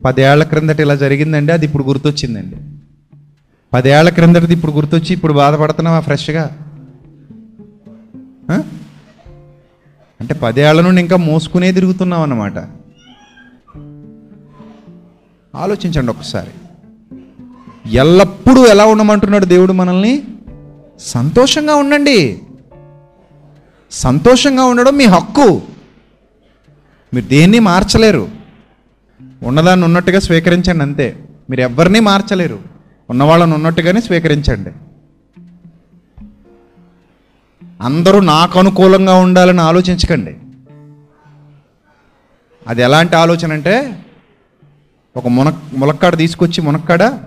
పదేళ్ళ క్రిందట ఇలా జరిగిందండి అది ఇప్పుడు గుర్తొచ్చిందండి. పదేళ్ళ క్రిందటది ఇప్పుడు గుర్తొచ్చి ఇప్పుడు బాధపడుతున్నావా ఫ్రెష్గా? అంటే పదేళ్ళ నుండి ఇంకా మోసుకునే తిరుగుతున్నావు అన్నమాట ఆలోచించండి ఒకసారి. ఎల్లప్పుడూ ఎలా ఉండమంటున్నాడు దేవుడు మనల్ని? సంతోషంగా ఉండండి. సంతోషంగా ఉండడం మీ హక్కు. మీరు దేన్ని మార్చలేరు? ఉన్నదాన్ని ఉన్నట్టుగా స్వీకరించండి అంతే. మీరు ఎవరిని మార్చలేరు. ఉన్నవాళ్ళని ఉన్నట్టుగానే స్వీకరించండి. అందరూ నాకు అనుకూలంగా ఉండాలని ఆలోచించకండి. అది ఎలాంటి ఆలోచన అంటే ఒక మున ములక్కాడ తీసుకొచ్చి మునక్కాడ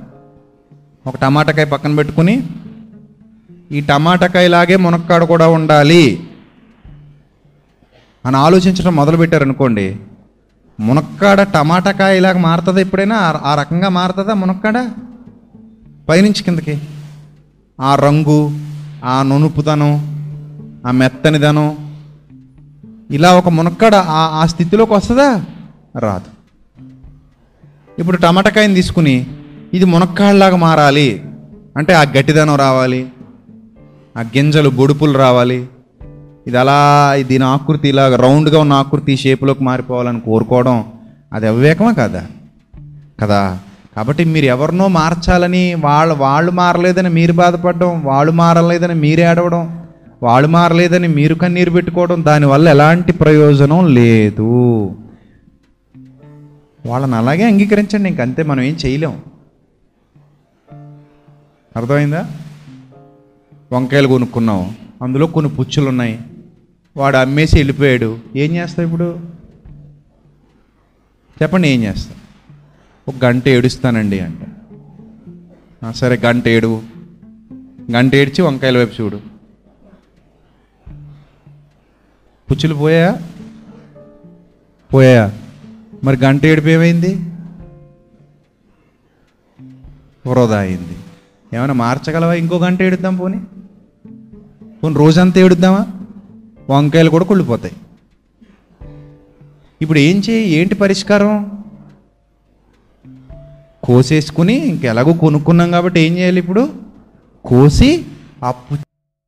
ఒక టమాటాకాయ పక్కన పెట్టుకుని ఈ టమాటాకాయలాగే మునక్కాడ కూడా ఉండాలి అని ఆలోచించడం మొదలుపెట్టారనుకోండి మునక్కాడ టమాటాకాయ ఇలాగ మారుతుందా ఎప్పుడైనా? ఆ- రకంగా మారుతుందా మునక్కాడ? పైనుంచి కిందకి. ఆ రంగు ఆ నునుపుదనం ఆ మెత్తనిదనం ఇలా ఒక మునక్కాడ ఆ ఆ స్థితిలోకి వస్తుందా? రాదు. ఇప్పుడు టమాటకాయని తీసుకుని ఇది మునక్కాడలాగా మారాలి. అంటే ఆ గట్టిదనం రావాలి. ఆ గింజలు బొడుపులు రావాలి. ఇది అలా దీని ఆకృతి ఇలా రౌండ్గా ఉన్న ఆకృతి షేపులోకి మారిపోవాలని కోరుకోవడం అది అవివేకమా కదా? కదా. కాబట్టి మీరు ఎవరినో మార్చాలని వాళ్ళు వాళ్ళు మారలేదని మీరు బాధపడడం వాళ్ళు మారలేదని మీరు ఏడవడం వాళ్ళు మారలేదని మీరు కన్నీరు పెట్టుకోవడం దానివల్ల ఎలాంటి ప్రయోజనం లేదు. వాళ్ళని అలాగే అంగీకరించండి. ఇంకంతే మనం ఏం చేయలేం. అర్థమైందా? వంకాయలు కొనుక్కున్నావు అందులో కొన్ని పుచ్చులు ఉన్నాయి వాడు అమ్మేసి వెళ్ళిపోయాడు. ఏం చేస్తావు ఇప్పుడు? చెప్పండి ఏం చేస్తా? ఒక గంట ఏడుస్తానండి అంట. సరే గంట ఏడు. గంట ఏడ్చి వంకాయల వైపు చూడు. పుచ్చులు పోయా పోయా మరి గంట ఏడుపు ఏమైంది? వృధా అయింది. ఏమైనా మార్చగలవా? ఇంకో గంట ఏడుద్దాం పోనీ. పోనీ రోజంతా ఏడుద్దామా? వంకాయలు కూడా కుళ్ళిపోతాయి. ఇప్పుడు ఏం చేయి? ఏంటి పరిష్కారం? కోసేసుకుని ఇంకెలాగో కొనుక్కున్నాం కాబట్టి ఏం చేయాలి ఇప్పుడు? కోసి ఆ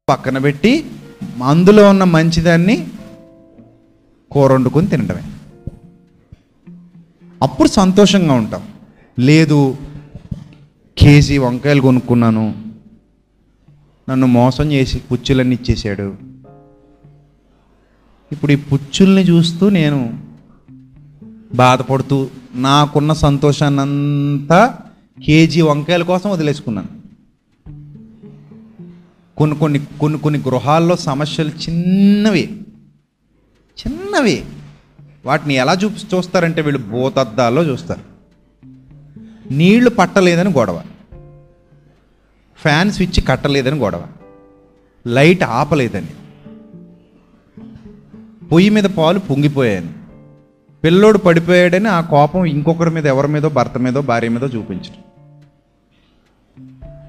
పక్కన పెట్టి అందులో ఉన్న మంచిదాన్ని కూర వండుకొని తినడమే. అప్పుడు సంతోషంగా ఉంటాం. లేదు కేజీ వంకాయలు కొనుక్కున్నాను. నన్ను మోసం చేసి పుచ్చులన్నీ ఇచ్చేసాడు ఇప్పుడు ఈ పుచ్చుల్ని చూస్తూ నేను బాధపడుతూ నాకున్న సంతోషాన్ని అంతా కేజీ వంకాయల కోసం వదిలేసుకున్నాను. కొన్ని కొన్ని కొన్ని కొన్ని గృహాల్లో సమస్యలు చిన్నవి చిన్నవి. వాటిని ఎలా చూ చూస్తారంటే వీళ్ళు భూతద్దాల్లో చూస్తారు. నీళ్ళు పట్టలేదని గొడవ. ఫ్యాన్ స్విచ్ కట్టలేదని గొడవ. లైట్ ఆపలేదని. పొయ్యి మీద పాలు పొంగిపోయాను పిల్లోడు పడిపోయాడని ఆ కోపం ఇంకొకరి మీద ఎవరి మీదో భర్త మీదో భార్య మీదో చూపించడం.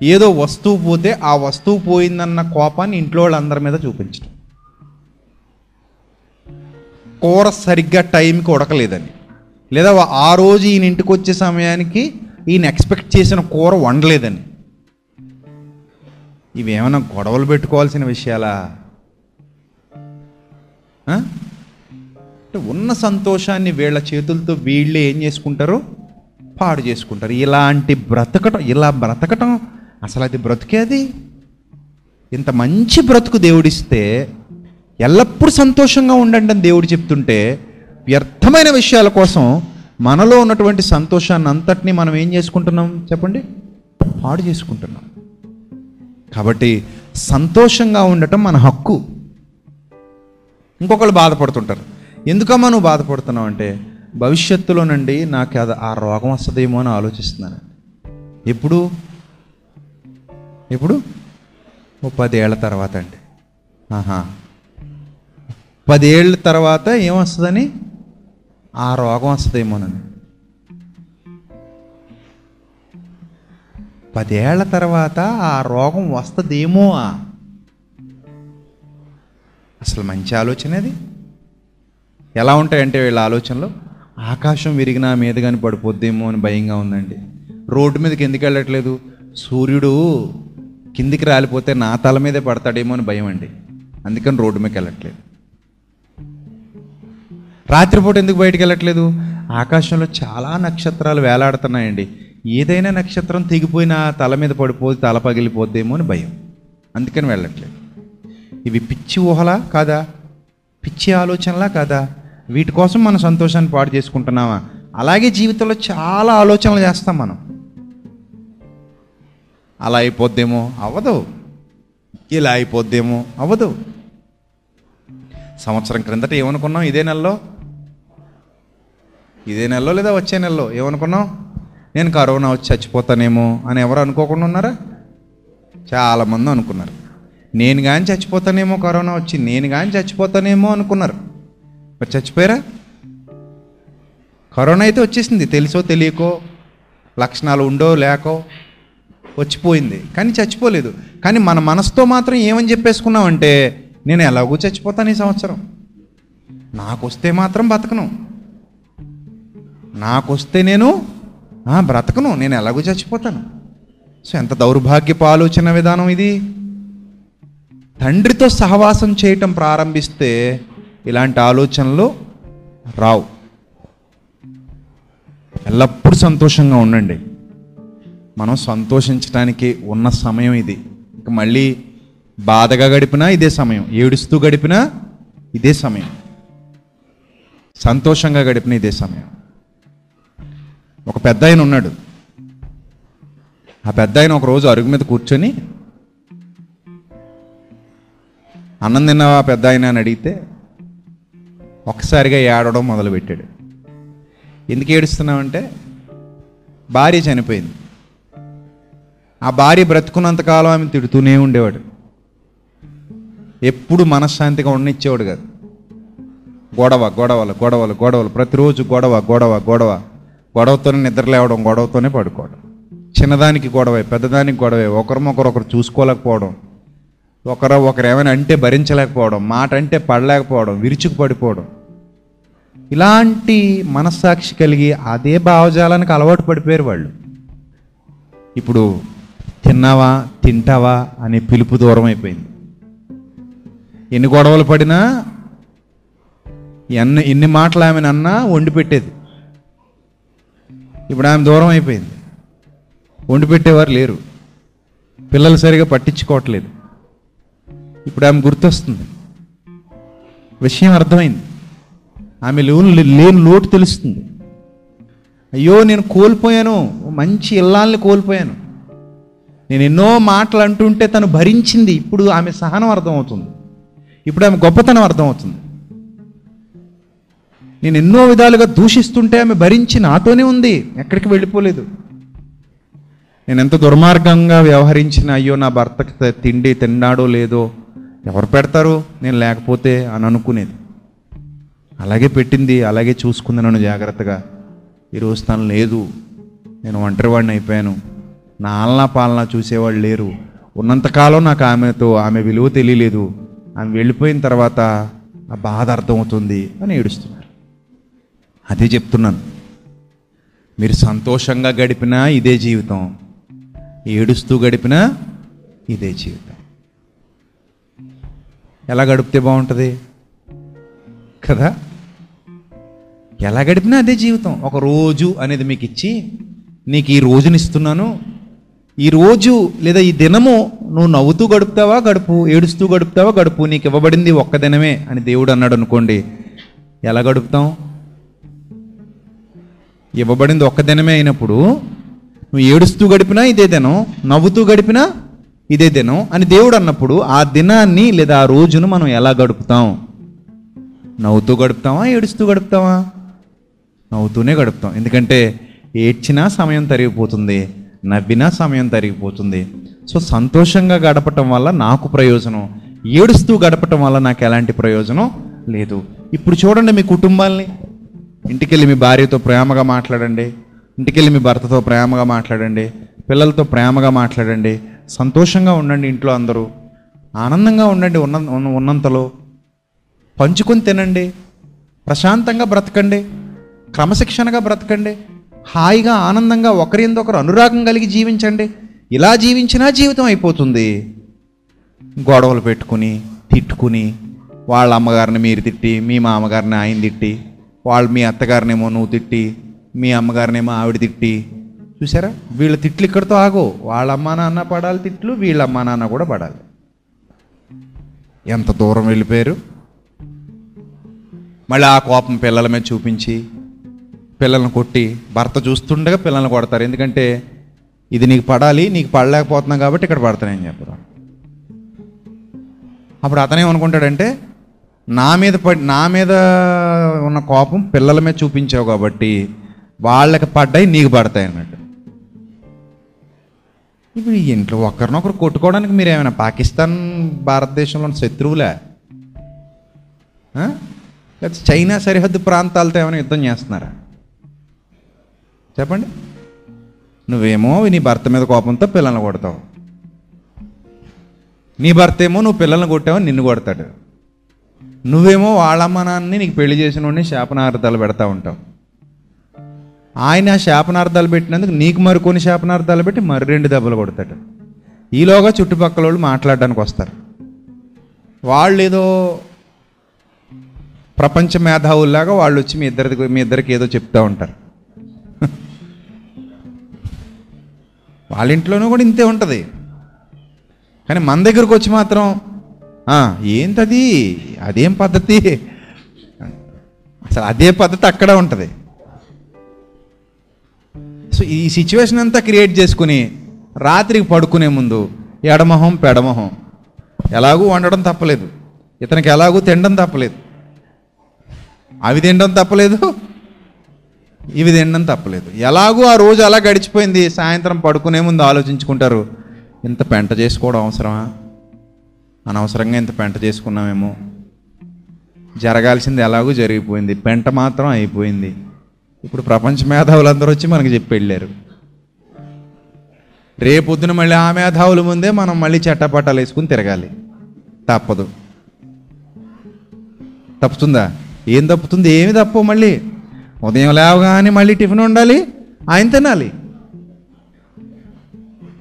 ఏదో వస్తువు పోతే ఆ వస్తువు పోయిందన్న కోపాన్ని ఇంట్లో వాళ్ళందరి మీద చూపించడం. కూర సరిగ్గా టైంకి ఉడకలేదని. లేదా ఆ రోజు ఈయన ఇంటికి వచ్చే సమయానికి ఈయన ఎక్స్పెక్ట్ చేసిన కూర వండలేదని. ఇవేమైనా గొడవలు పెట్టుకోవాల్సిన విషయాలా? అంటే ఉన్న సంతోషాన్ని వీళ్ళ చేతులతో వీళ్ళే ఏం చేసుకుంటారు? పాడు చేసుకుంటారు. ఇలాంటి బ్రతకటం ఇలా బ్రతకటం అసలు అది బ్రతికే అది? ఇంత మంచి బ్రతుకు దేవుడిస్తే ఎల్లప్పుడూ సంతోషంగా ఉండండి అని దేవుడు చెప్తుంటే వ్యర్థమైన విషయాల కోసం మనలో ఉన్నటువంటి సంతోషాన్ని అంతటినీ మనం ఏం చేసుకుంటున్నాం? చెప్పండి. పాడు చేసుకుంటున్నాం. కాబట్టి సంతోషంగా ఉండటం మన హక్కు. ఇంకొకళ్ళు బాధపడుతుంటారు. ఎందుకమ్మా నువ్వు బాధపడుతున్నావు అంటే భవిష్యత్తులోనండి నాకు అది ఆ రోగం వస్తుందేమో అని ఆలోచిస్తున్నాను. ఎప్పుడు? ఎప్పుడు? ఓ పదేళ్ళ తర్వాత అండి. ఆహా. పదేళ్ళ తర్వాత ఏమొస్తుందని ఆ రోగం వస్తుందేమోనని. పదేళ్ళ తర్వాత ఆ రోగం వస్తుందేమో అసలు మంచి ఆలోచన అది. ఎలా ఉంటాయంటే వీళ్ళ ఆలోచనలు? ఆకాశం విరిగినా మీద కానీ పడిపోద్దేమో అని భయంగా ఉందండి. రోడ్డు మీదకి ఎందుకు వెళ్ళట్లేదు? సూర్యుడు కిందికి రాలిపోతే నా తల మీదే పడతాడేమో అని భయం అండి అందుకని రోడ్డు మీదకి వెళ్ళట్లేదు. రాత్రిపూట ఎందుకు బయటికి వెళ్ళట్లేదు? ఆకాశంలో చాలా నక్షత్రాలు వేలాడుతున్నాయండి. ఏదైనా నక్షత్రం తెగిపోయినా తల మీద పడిపోతే తల పగిలిపోద్దేమో అని భయం. అందుకని వెళ్ళట్లేదు. ఇవి పిచ్చి ఊహలా కాదా? పిచ్చి ఆలోచనలా కాదా? వీటి కోసం మన సంతోషాన్ని పాడు చేసుకుంటున్నామా? అలాగే జీవితంలో చాలా ఆలోచనలు చేస్తాం మనం. అలా అయిపోద్దేమో? అవ్వదు ఇలా అయిపోద్దేమో? అవ్వదు సంవత్సరం క్రిందట ఏమనుకున్నాం? ఇదే నెలలో ఇదే నెలలో లేదా వచ్చే నెలలో? ఏమనుకున్నాం నేను కరోనా వచ్చి చచ్చిపోతానేమో అని ఎవరు అనుకోకుండా ఉన్నారా? చాలామంది అనుకున్నారు. నేను కానీ చచ్చిపోతానేమో కరోనా వచ్చి నేను కానీ చచ్చిపోతానేమో అనుకున్నారు. మరి చచ్చిపోయారా? కరోనా అయితే వచ్చేసింది. తెలుసో తెలియకో లక్షణాలు ఉండో లేకో వచ్చిపోయింది. కానీ చచ్చిపోలేదు. కానీ మన మనసుతో మాత్రం ఏమని చెప్పేసుకున్నామంటే నేను ఎలాగో చచ్చిపోతాను ఈ సంవత్సరం. నాకు వస్తే మాత్రం బతకను. నాకు వస్తే నేను బ్రతకను నేను ఎలాగో చచ్చిపోతాను. సో ఎంత దౌర్భాగ్యపు ఆలోచన విధానం ఇది. తండ్రితో సహవాసం చేయటం ప్రారంభిస్తే ఇలాంటి ఆలోచనలు రావు. ఎల్లప్పుడూ సంతోషంగా ఉండండి. మనం సంతోషించడానికి ఉన్న సమయం ఇది. ఇక మళ్ళీ బాధగా గడిపినా ఇదే సమయం. ఏడుస్తూ గడిపినా ఇదే సమయం. సంతోషంగా గడిపిన ఇదే సమయం. ఒక పెద్ద ఆయన ఉన్నాడు. ఆ పెద్ద ఆయన ఒక రోజు అరుగు మీద కూర్చొని అన్నం తిన్నావా పెద్ద ఆయన? అని అడిగితే ఒక్కసారిగా ఏడవడం మొదలుపెట్టాడు. ఎందుకు ఏడుస్తున్నావంటే భార్య చనిపోయింది. ఆ భార్య బ్రతుకున్నంతకాలం ఆమె తిడుతూనే ఉండేవాడు. ఎప్పుడు మనశ్శాంతిగా ఉండనిచ్చేవాడు కాదు. గొడవ గొడవలు గొడవలు గొడవలు ప్రతిరోజు గొడవ గొడవ గొడవ. గొడవతోనే నిద్ర లేవడం గొడవతోనే పడుకోవడం. చిన్నదానికి గొడవే పెద్దదానికి గొడవే ఒకరినొకరు ఒకరు చూసుకోలేకపోవడం ఒకరు ఒకరు ఏమైనా అంటే భరించలేకపోవడం మాట అంటే పడలేకపోవడం విరుచుకు పడిపోవడం. ఇలాంటి మనస్సాక్షి కలిగి అదే భావజాలానికి అలవాటు పడిపోయారు వాళ్ళు. ఇప్పుడు తిన్నావా తింటావా అనే పిలుపు దూరం అయిపోయింది. ఎన్ని గొడవలు పడినా ఎన్ని ఎన్ని మాటలు ఆమెను అన్నా వండి పెట్టేది. ఇప్పుడు ఆమె దూరం అయిపోయింది. వండి పెట్టేవారు లేరు. పిల్లలు సరిగా పట్టించుకోవట్లేదు. ఇప్పుడు ఆమె గుర్తొస్తుంది. విషయం అర్థమైంది. ఆమె లేని లేని లోటు తెలుస్తుంది. అయ్యో నేను కోల్పోయాను. మంచి ఇల్లాలని కోల్పోయాను. నేను ఎన్నో మాటలు అంటుంటే తను భరించింది. ఇప్పుడు ఆమె సహనం అర్థమవుతుంది. ఇప్పుడు ఆమె గొప్పతనం అర్థమవుతుంది. నేను ఎన్నో విధాలుగా దూషిస్తుంటే ఆమె భరించి నాతోనే ఉంది. ఎక్కడికి వెళ్ళిపోలేదు. నేను ఎంత దుర్మార్గంగా వ్యవహరించిన అయ్యో నా భర్తకి తిండి తిన్నాడో లేదో ఎవరు పెడతారు? నేను లేకపోతే అని అనుకునేది. అలాగే పెట్టింది అలాగే చూసుకుంది నన్ను జాగ్రత్తగా. ఈరోజు తను లేదు. నేను ఒంటరివాడిని అయిపోయాను. నా ఆలనా పాలన చూసేవాళ్ళు లేరు. ఉన్నంతకాలం నాకు ఆమెతో ఆమె విలువ తెలియలేదు. ఆమె వెళ్ళిపోయిన తర్వాత ఆ బాధ అర్థమవుతుంది అని ఏడుస్తున్నారు. అదే చెప్తున్నాను. మీరు సంతోషంగా గడిపినా ఇదే జీవితం. ఏడుస్తూ గడిపినా ఇదే జీవితం. ఎలా గడిపితే బాగుంటుంది? కదా? ఎలా గడిపినా అదే జీవితం. ఒక రోజు అనేది మీకు ఇచ్చి నీకు ఈ రోజుని ఇస్తున్నాను ఈ రోజు లేదా ఈ దినము నువ్వు నవ్వుతూ గడుపుతావా గడుపు ఏడుస్తూ గడుపుతావా గడుపు నీకు ఇవ్వబడింది ఒక్క దినమే అని దేవుడు అన్నాడు అనుకోండి. ఎలా గడుపుతాం? ఇవ్వబడింది ఒక్క దినమే అయినప్పుడు నువ్వు ఏడుస్తూ గడిపినా ఇదే దినం నవ్వుతూ గడిపినా ఇదే దినం అని దేవుడు అన్నప్పుడు ఆ దినాన్ని లేదా ఆ రోజును మనం ఎలా గడుపుతాం? నవ్వుతూ గడుపుతావా ఏడుస్తూ గడుపుతావా? నవ్వుతూనే గడుపుతాం. ఎందుకంటే ఏడ్చినా సమయం తరిగిపోతుంది నవ్వినా సమయం తరిగిపోతుంది. సో సంతోషంగా గడపటం వల్ల నాకు ప్రయోజనం ఏడుస్తూ గడపటం వల్ల నాకు ఎలాంటి ప్రయోజనం లేదు. ఇప్పుడు చూడండి మీ కుటుంబాల్ని. ఇంటికెళ్ళి మీ భార్యతో ప్రేమగా మాట్లాడండి. ఇంటికెళ్ళి మీ భర్తతో ప్రేమగా మాట్లాడండి. పిల్లలతో ప్రేమగా మాట్లాడండి. సంతోషంగా ఉండండి ఇంట్లో అందరూ. ఆనందంగా ఉండండి ఉన్న ఉన్నంతలో. పంచుకొని తినండి. ప్రశాంతంగా బ్రతకండి. క్రమశిక్షణగా బ్రతకండి. హాయిగా ఆనందంగా ఒకరిందొకరు అనురాగం కలిగి జీవించండి. ఇలా జీవించినా జీవితం అయిపోతుంది. గొడవలు పెట్టుకుని తిట్టుకుని వాళ్ళ అమ్మగారిని మీరు తిట్టి మీ మామగారిని ఆయన తిట్టి వాళ్ళు మీ అత్తగారినేమో నువ్వు తిట్టి మీ అమ్మగారినేమో ఆవిడ తిట్టి. చూసారా వీళ్ళ తిట్లు ఇక్కడితో ఆగో. వాళ్ళ అమ్మా నాన్న పడాలి తిట్లు వీళ్ళ అమ్మా నాన్న కూడా పడాలి. ఎంత దూరం వెళ్ళిపోయారు? మళ్ళీ ఆ కోపం పిల్లల మీద చూపించి పిల్లల్ని కొట్టి భర్త చూస్తుండగా పిల్లల్ని కొడతారు. ఎందుకంటే ఇది నీకు పడాలి నీకు పడలేకపోతున్నాం కాబట్టి ఇక్కడ పడతానని చెప్పరు అప్పుడు అతనేమనుకుంటాడంటే నా మీద పడి నా మీద ఉన్న కోపం పిల్లల మీద చూపించావు కాబట్టి వాళ్ళకి పడ్డాయి నీకు పడతాయి అన్నట్టు. ఇప్పుడు ఇంట్లో ఒకరినొకరు కొట్టుకోవడానికి మీరు ఏమైనా పాకిస్తాన్ భారతదేశంలో శత్రువులే? లేకపోతే చైనా సరిహద్దు ప్రాంతాలతో ఏమైనా యుద్ధం చేస్తున్నారా? చెప్పండి. నువ్వేమో నీ భర్త మీద కోపంతో పిల్లల్ని కొడతావు. నీ భర్త ఏమో నువ్వు పిల్లల్ని కొట్టావని నిన్ను కొడతాడు. నువ్వేమో వాళ్ళమ్మ నాన్నని నీకు పెళ్ళి చేసిన వాడిని శాపనార్థాలు పెడతా ఉంటావు. ఆయన ఆ శాపనార్థాలు పెట్టినందుకు నీకు మరికొన్ని శాపనార్థాలు పెట్టి మరి రెండు దెబ్బలు కొడతాడు. ఈలోగా చుట్టుపక్కల వాళ్ళు మాట్లాడడానికి వస్తారు. వాళ్ళు ఏదో ప్రపంచ మేధావుల్లాగా వాళ్ళు వచ్చి మీ ఇద్దరికి మీ ఇద్దరికి ఏదో చెప్తూ ఉంటారు. వాళ్ళ ఇంట్లోనూ కూడా ఇంతే ఉంటుంది. కానీ మన దగ్గరకు వచ్చి మాత్రం ఏంటది? అదేం పద్ధతి? అసలు అదే పద్ధతి అక్కడ ఉంటుంది. సో ఈ సిచ్యువేషన్ అంతా క్రియేట్ చేసుకుని రాత్రికి పడుకునే ముందు ఎడమొహం పెడమొహం. ఎలాగూ వండడం తప్పలేదు. ఇతనికి ఎలాగూ తినడం తప్పలేదు. అవి తినడం తప్పలేదు. ఇవి తినడం తప్పలేదు. ఎలాగూ ఆ రోజు అలా గడిచిపోయింది. సాయంత్రం పడుకునే ముందు ఆలోచించుకుంటారు. ఇంత పెంట చేసుకోవడం అవసరమా? అనవసరంగా ఇంత పెంట చేసుకున్నామేమో. జరగాల్సింది ఎలాగో జరిగిపోయింది. పెంట మాత్రం అయిపోయింది. ఇప్పుడు ప్రపంచ మేధావులందరూ వచ్చి మనకి చెప్పి వెళ్ళారు. రేపొద్దున మళ్ళీ ఆ మేధావుల ముందే మనం మళ్ళీ చట్టపట్టాలు వేసుకుని తిరగాలి. తప్పదు. తప్పుతుందా? ఏం తప్పుతుంది? ఏమి తప్పు మళ్ళీ? ఉదయం లేవగానే మళ్ళీ టిఫిన్ ఉండాలి ఆయన తినాలి.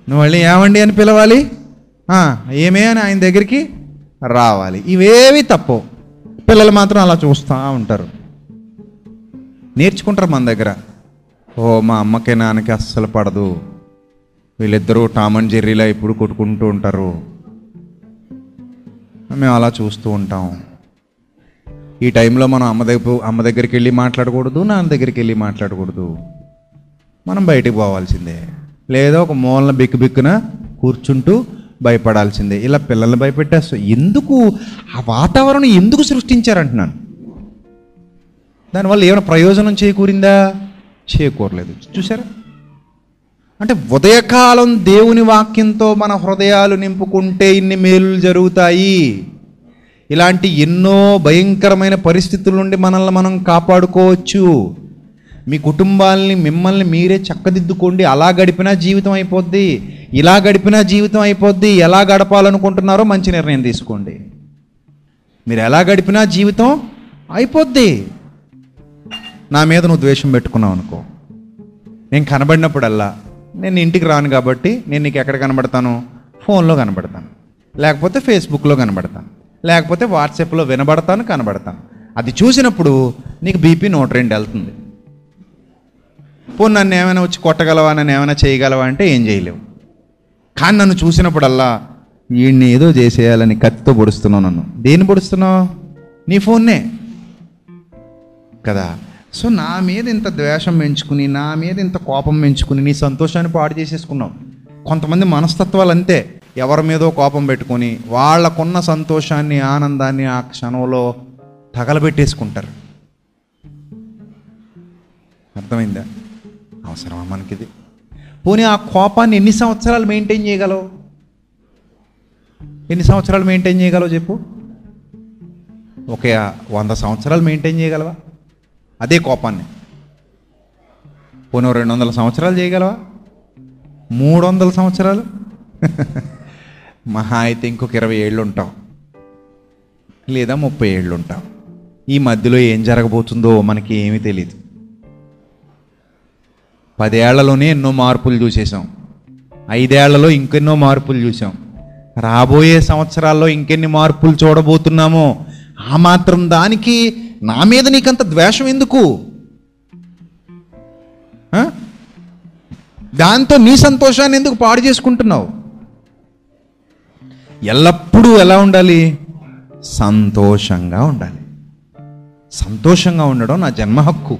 నువ్వు మళ్ళీ ఏమండి అని పిలవాలి? ఏమే అని ఆయన దగ్గరికి రావాలి. ఇవేవి తప్పు. పిల్లలు మాత్రం అలా చూస్తూ ఉంటారు. నేర్చుకుంటారు మన దగ్గర. ఓ మా అమ్మకి నాన్నకి అస్సలు పడదు. వీళ్ళిద్దరూ టామ్ అండ్ జెర్రీలా ఇప్పుడు కొట్టుకుంటూ ఉంటారు. మేము అలా చూస్తూ ఉంటాం. ఈ టైంలో మనం అమ్మ దగ్గర అమ్మ దగ్గరికి వెళ్ళి మాట్లాడకూడదు నాన్న దగ్గరికి వెళ్ళి మాట్లాడకూడదు. మనం బయటికి పోవాల్సిందే. లేదా ఒక మూలన బిక్కు బిక్కున కూర్చుంటూ భయపడాల్సిందే. ఇలా పిల్లల్ని భయపెట్టేస్తా. ఎందుకు? ఆ వాతావరణం ఎందుకు సృష్టించారంటున్నాను. దానివల్ల ఏమైనా ప్రయోజనం చేకూరిందా? చేకూరలేదు. చూసారా అంటే ఉదయకాలం దేవుని వాక్యంతో మన హృదయాలు నింపుకుంటే ఇన్ని మేలులు జరుగుతాయి. ఇలాంటి ఎన్నో భయంకరమైన పరిస్థితుల నుండి మనల్ని మనం కాపాడుకోవచ్చు. మీ కుటుంబాలని మిమ్మల్ని మీరే చక్కదిద్దుకోండి. అలా గడిపినా జీవితం అయిపోద్ది. ఇలా గడిపినా జీవితం అయిపోద్ది. ఎలా గడపాలనుకుంటున్నారో మంచి నిర్ణయం తీసుకోండి. మీరు ఎలా గడిపినా జీవితం అయిపోద్ది. నా మీద నువ్వు ద్వేషం పెట్టుకున్నావు అనుకో. నేను కనబడినప్పుడల్లా నేను ఇంటికి రాను కాబట్టి నేను నీకు ఎక్కడ కనబడతాను? ఫోన్లో కనబడతాను. లేకపోతే ఫేస్బుక్లో కనబడతాను. లేకపోతే వాట్సాప్లో వినబడతాను కనబడతాను. అది చూసినప్పుడు నీకు బీపీ నూట రెండు వెళ్తుంది. పోనీ నన్ను ఏమైనా వచ్చి కొట్టగలవా? నన్ను ఏమైనా చేయగలవా అంటే ఏం చేయలేవు. కానీ నన్ను చూసినప్పుడల్లా వీడిని ఏదో చేసేయాలని కత్తితో పొడుస్తున్నావు నన్ను. దేన్ని పొడుస్తున్నావు? నీ ఫోన్నే. కదా? సో నా మీద ఇంత ద్వేషం పెంచుకుని నా మీద ఇంత కోపం పెంచుకుని నీ సంతోషాన్ని పాడు చేసేసుకున్నావు. కొంతమంది మనస్తత్వాలు అంతే. ఎవరి మీదో కోపం పెట్టుకొని వాళ్ళకున్న సంతోషాన్ని ఆనందాన్ని ఆ క్షణంలో తగలబెట్టేసుకుంటారు. అర్థమైందా? అవసరమా మనకిది? పోనీ ఆ కోపాన్ని ఎన్ని సంవత్సరాలు మెయింటైన్ చేయగలవు? ఎన్ని సంవత్సరాలు మెయింటైన్ చేయగలవు చెప్పు? ఒక వంద సంవత్సరాలు మెయింటైన్ చేయగలవా? అదే కోపాన్ని. పోనీ రెండు వందల సంవత్సరాలు చేయగలవా? మూడు వందల సంవత్సరాలు? మహా అయితే ఇంకొక ఇరవై ఏళ్ళు ఉంటాం లేదా ముప్పై ఏళ్ళు ఉంటాం ఈ మధ్యలో ఏం జరగబోతుందో మనకి ఏమీ తెలియదు పదేళ్ళలోనే ఎన్నో మార్పులు చూసేసాం ఐదేళ్ళలో ఇంకెన్నో మార్పులు చూసాం రాబోయే సంవత్సరాల్లో ఇంకెన్ని మార్పులు చూడబోతున్నామో ఆ మాత్రం దానికి నా మీద నీకంత ద్వేషం ఎందుకు? దాంతో నీ సంతోషాన్ని ఎందుకు పాడు చేసుకుంటున్నావు? ఎల్లప్పుడూ ఎలా ఉండాలి? సంతోషంగా ఉండాలి. సంతోషంగా ఉండడం నా జన్మ హక్కు.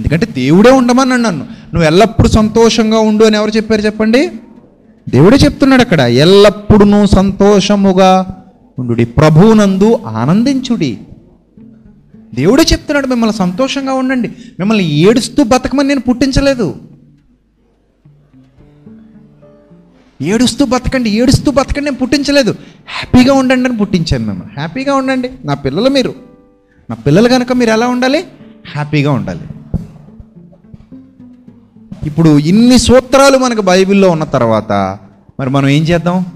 ఎందుకంటే దేవుడే ఉండమని నన్ను. నువ్వు ఎల్లప్పుడూ సంతోషంగా ఉండు అని ఎవరు చెప్పారు చెప్పండి? దేవుడే చెప్తున్నాడు అక్కడ ఎల్లప్పుడూ నువ్వు సంతోషముగా ఉండు ప్రభువునందు ఆనందించుడి. దేవుడే చెప్తున్నాడు మిమ్మల్ని సంతోషంగా ఉండండి. మిమ్మల్ని ఏడుస్తూ బతకమని నేను పుట్టించలేదు. ఏడుస్తూ బతకండి ఏడుస్తూ బతకండి నేను పుట్టించలేదు. హ్యాపీగా ఉండండి అని పుట్టించాను మిమ్మల్ని. హ్యాపీగా ఉండండి. నా పిల్లలు మీరు. నా పిల్లలు కనుక మీరు ఎలా ఉండాలి? హ్యాపీగా ఉండాలి. ఇప్పుడు ఇన్ని సూత్రాలు మనకు బైబిల్లో ఉన్న తర్వాత మరి మనం ఏం చేద్దాం?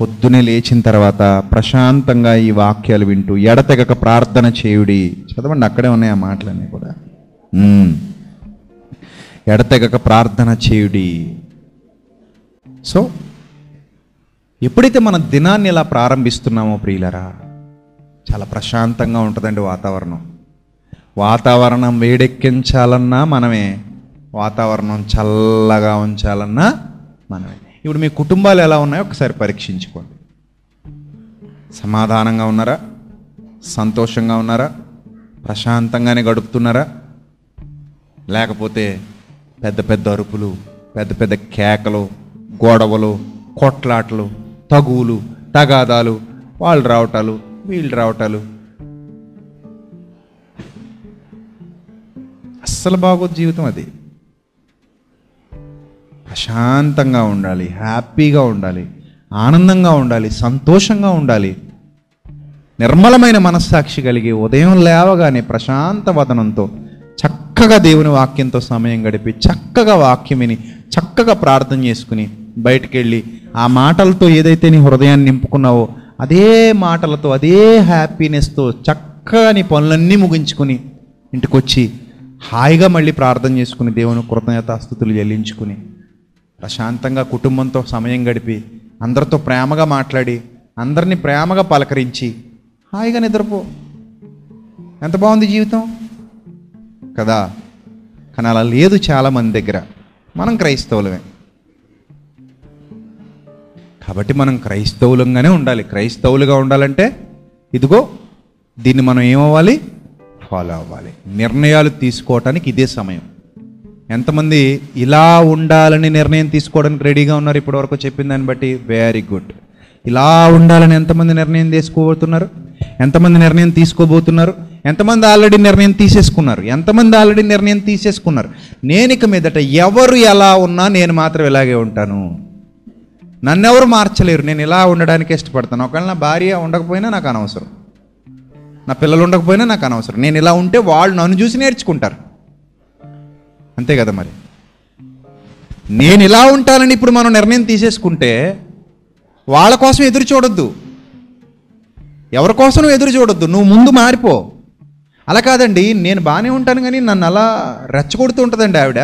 పొద్దునే లేచిన తర్వాత ప్రశాంతంగా ఈ వాక్యాలు వింటూ ఎడతెగక ప్రార్థన చేయుడి. చదవండి అక్కడే ఉన్నాయి ఆ మాటలన్నీ కూడా. ఎడతెగక ప్రార్థన చేయుడి. సో ఎప్పుడైతే మన దినాన్ని ఇలా ప్రారంభిస్తున్నామో ప్రియులరా చాలా ప్రశాంతంగా ఉంటుందండి వాతావరణం. వాతావరణం వేడెక్కించాలన్నా మనమే. వాతావరణం చల్లగా ఉంచాలన్నా మనమే. ఇప్పుడు మీ కుటుంబాలు ఎలా ఉన్నాయో ఒకసారి పరీక్షించుకోండి. సమాధానంగా ఉన్నారా? సంతోషంగా ఉన్నారా? ప్రశాంతంగానే గడుపుతున్నారా? లేకపోతే పెద్ద పెద్ద అరుపులు పెద్ద పెద్ద కేకలు గొడవలు కొట్లాటలు తగువులు తగాదాలు వాళ్ళు రావటాలు వీళ్ళు రావటాలు అస్సలు బాగోదు జీవితం అది. ప్రశాంతంగా ఉండాలి హ్యాపీగా ఉండాలి ఆనందంగా ఉండాలి సంతోషంగా ఉండాలి. నిర్మలమైన మనస్సాక్షి కలిగి ఉదయం లేవగానే ప్రశాంత వదనంతో చక్కగా దేవుని వాక్యంతో సమయం గడిపి చక్కగా వాక్యం విని చక్కగా ప్రార్థన చేసుకుని బయటికి వెళ్ళి ఆ మాటలతో ఏదైతే నీ హృదయాన్ని నింపుకున్నావో అదే మాటలతో అదే హ్యాపీనెస్తో చక్కగా నీ పనులన్నీ ముగించుకుని ఇంటికొచ్చి హాయిగా మళ్ళీ ప్రార్థన చేసుకుని దేవుని కృతజ్ఞతాస్థుతులు చెల్లించుకుని ప్రశాంతంగా కుటుంబంతో సమయం గడిపి అందరితో ప్రేమగా మాట్లాడి అందరినీ ప్రేమగా పలకరించి హాయిగా నిద్రపో. ఎంత బాగుంది జీవితం? కదా? కానీ అలా లేదు చాలామంది దగ్గర. మనం క్రైస్తవులమే. కాబట్టి మనం క్రైస్తవులంగానే ఉండాలి. క్రైస్తవులుగా ఉండాలంటే ఇదిగో దీన్ని మనం ఏమవ్వాలి? ఫాలో అవ్వాలి. నిర్ణయాలు తీసుకోవటానికి ఇదే సమయం. ఎంతమంది ఇలా ఉండాలని నిర్ణయం తీసుకోవడానికి రెడీగా ఉన్నారు ఇప్పటివరకు చెప్పిన దాన్ని బట్టి వెరీ గుడ్. ఇలా ఉండాలని ఎంతమంది నిర్ణయం తీసుకోబోతున్నారు? ఎంతమంది నిర్ణయం తీసుకోబోతున్నారు? ఎంతమంది ఆల్రెడీ నిర్ణయం తీసేసుకున్నారు? ఎంతమంది ఆల్రెడీ నిర్ణయం తీసేసుకున్నారు? నేను ఇక మీదట ఎవరు ఎలా ఉన్నా నేను మాత్రం ఇలాగే ఉంటాను. నన్నెవరు మార్చలేరు. నేను ఇలా ఉండడానికి ఇష్టపడతాను. ఒకవేళ నా భార్య ఉండకపోయినా నాకు అనవసరం. నా పిల్లలు ఉండకపోయినా నాకు అనవసరం. నేను ఇలా ఉంటే వాళ్ళు నన్ను చూసి నేర్చుకుంటారు. అంతే కదా మరి? నేను ఇలా ఉంటానని ఇప్పుడు మనం నిర్ణయం తీసేసుకుంటే వాళ్ళ కోసం ఎదురు చూడొద్దు. ఎవరి కోసం ఎదురు చూడొద్దు? నువ్వు ముందు మారిపో. అలా కాదండి నేను బాగానే ఉంటాను కానీ నన్ను అలా రెచ్చగొడుతూ ఉంటుందండి ఆవిడ.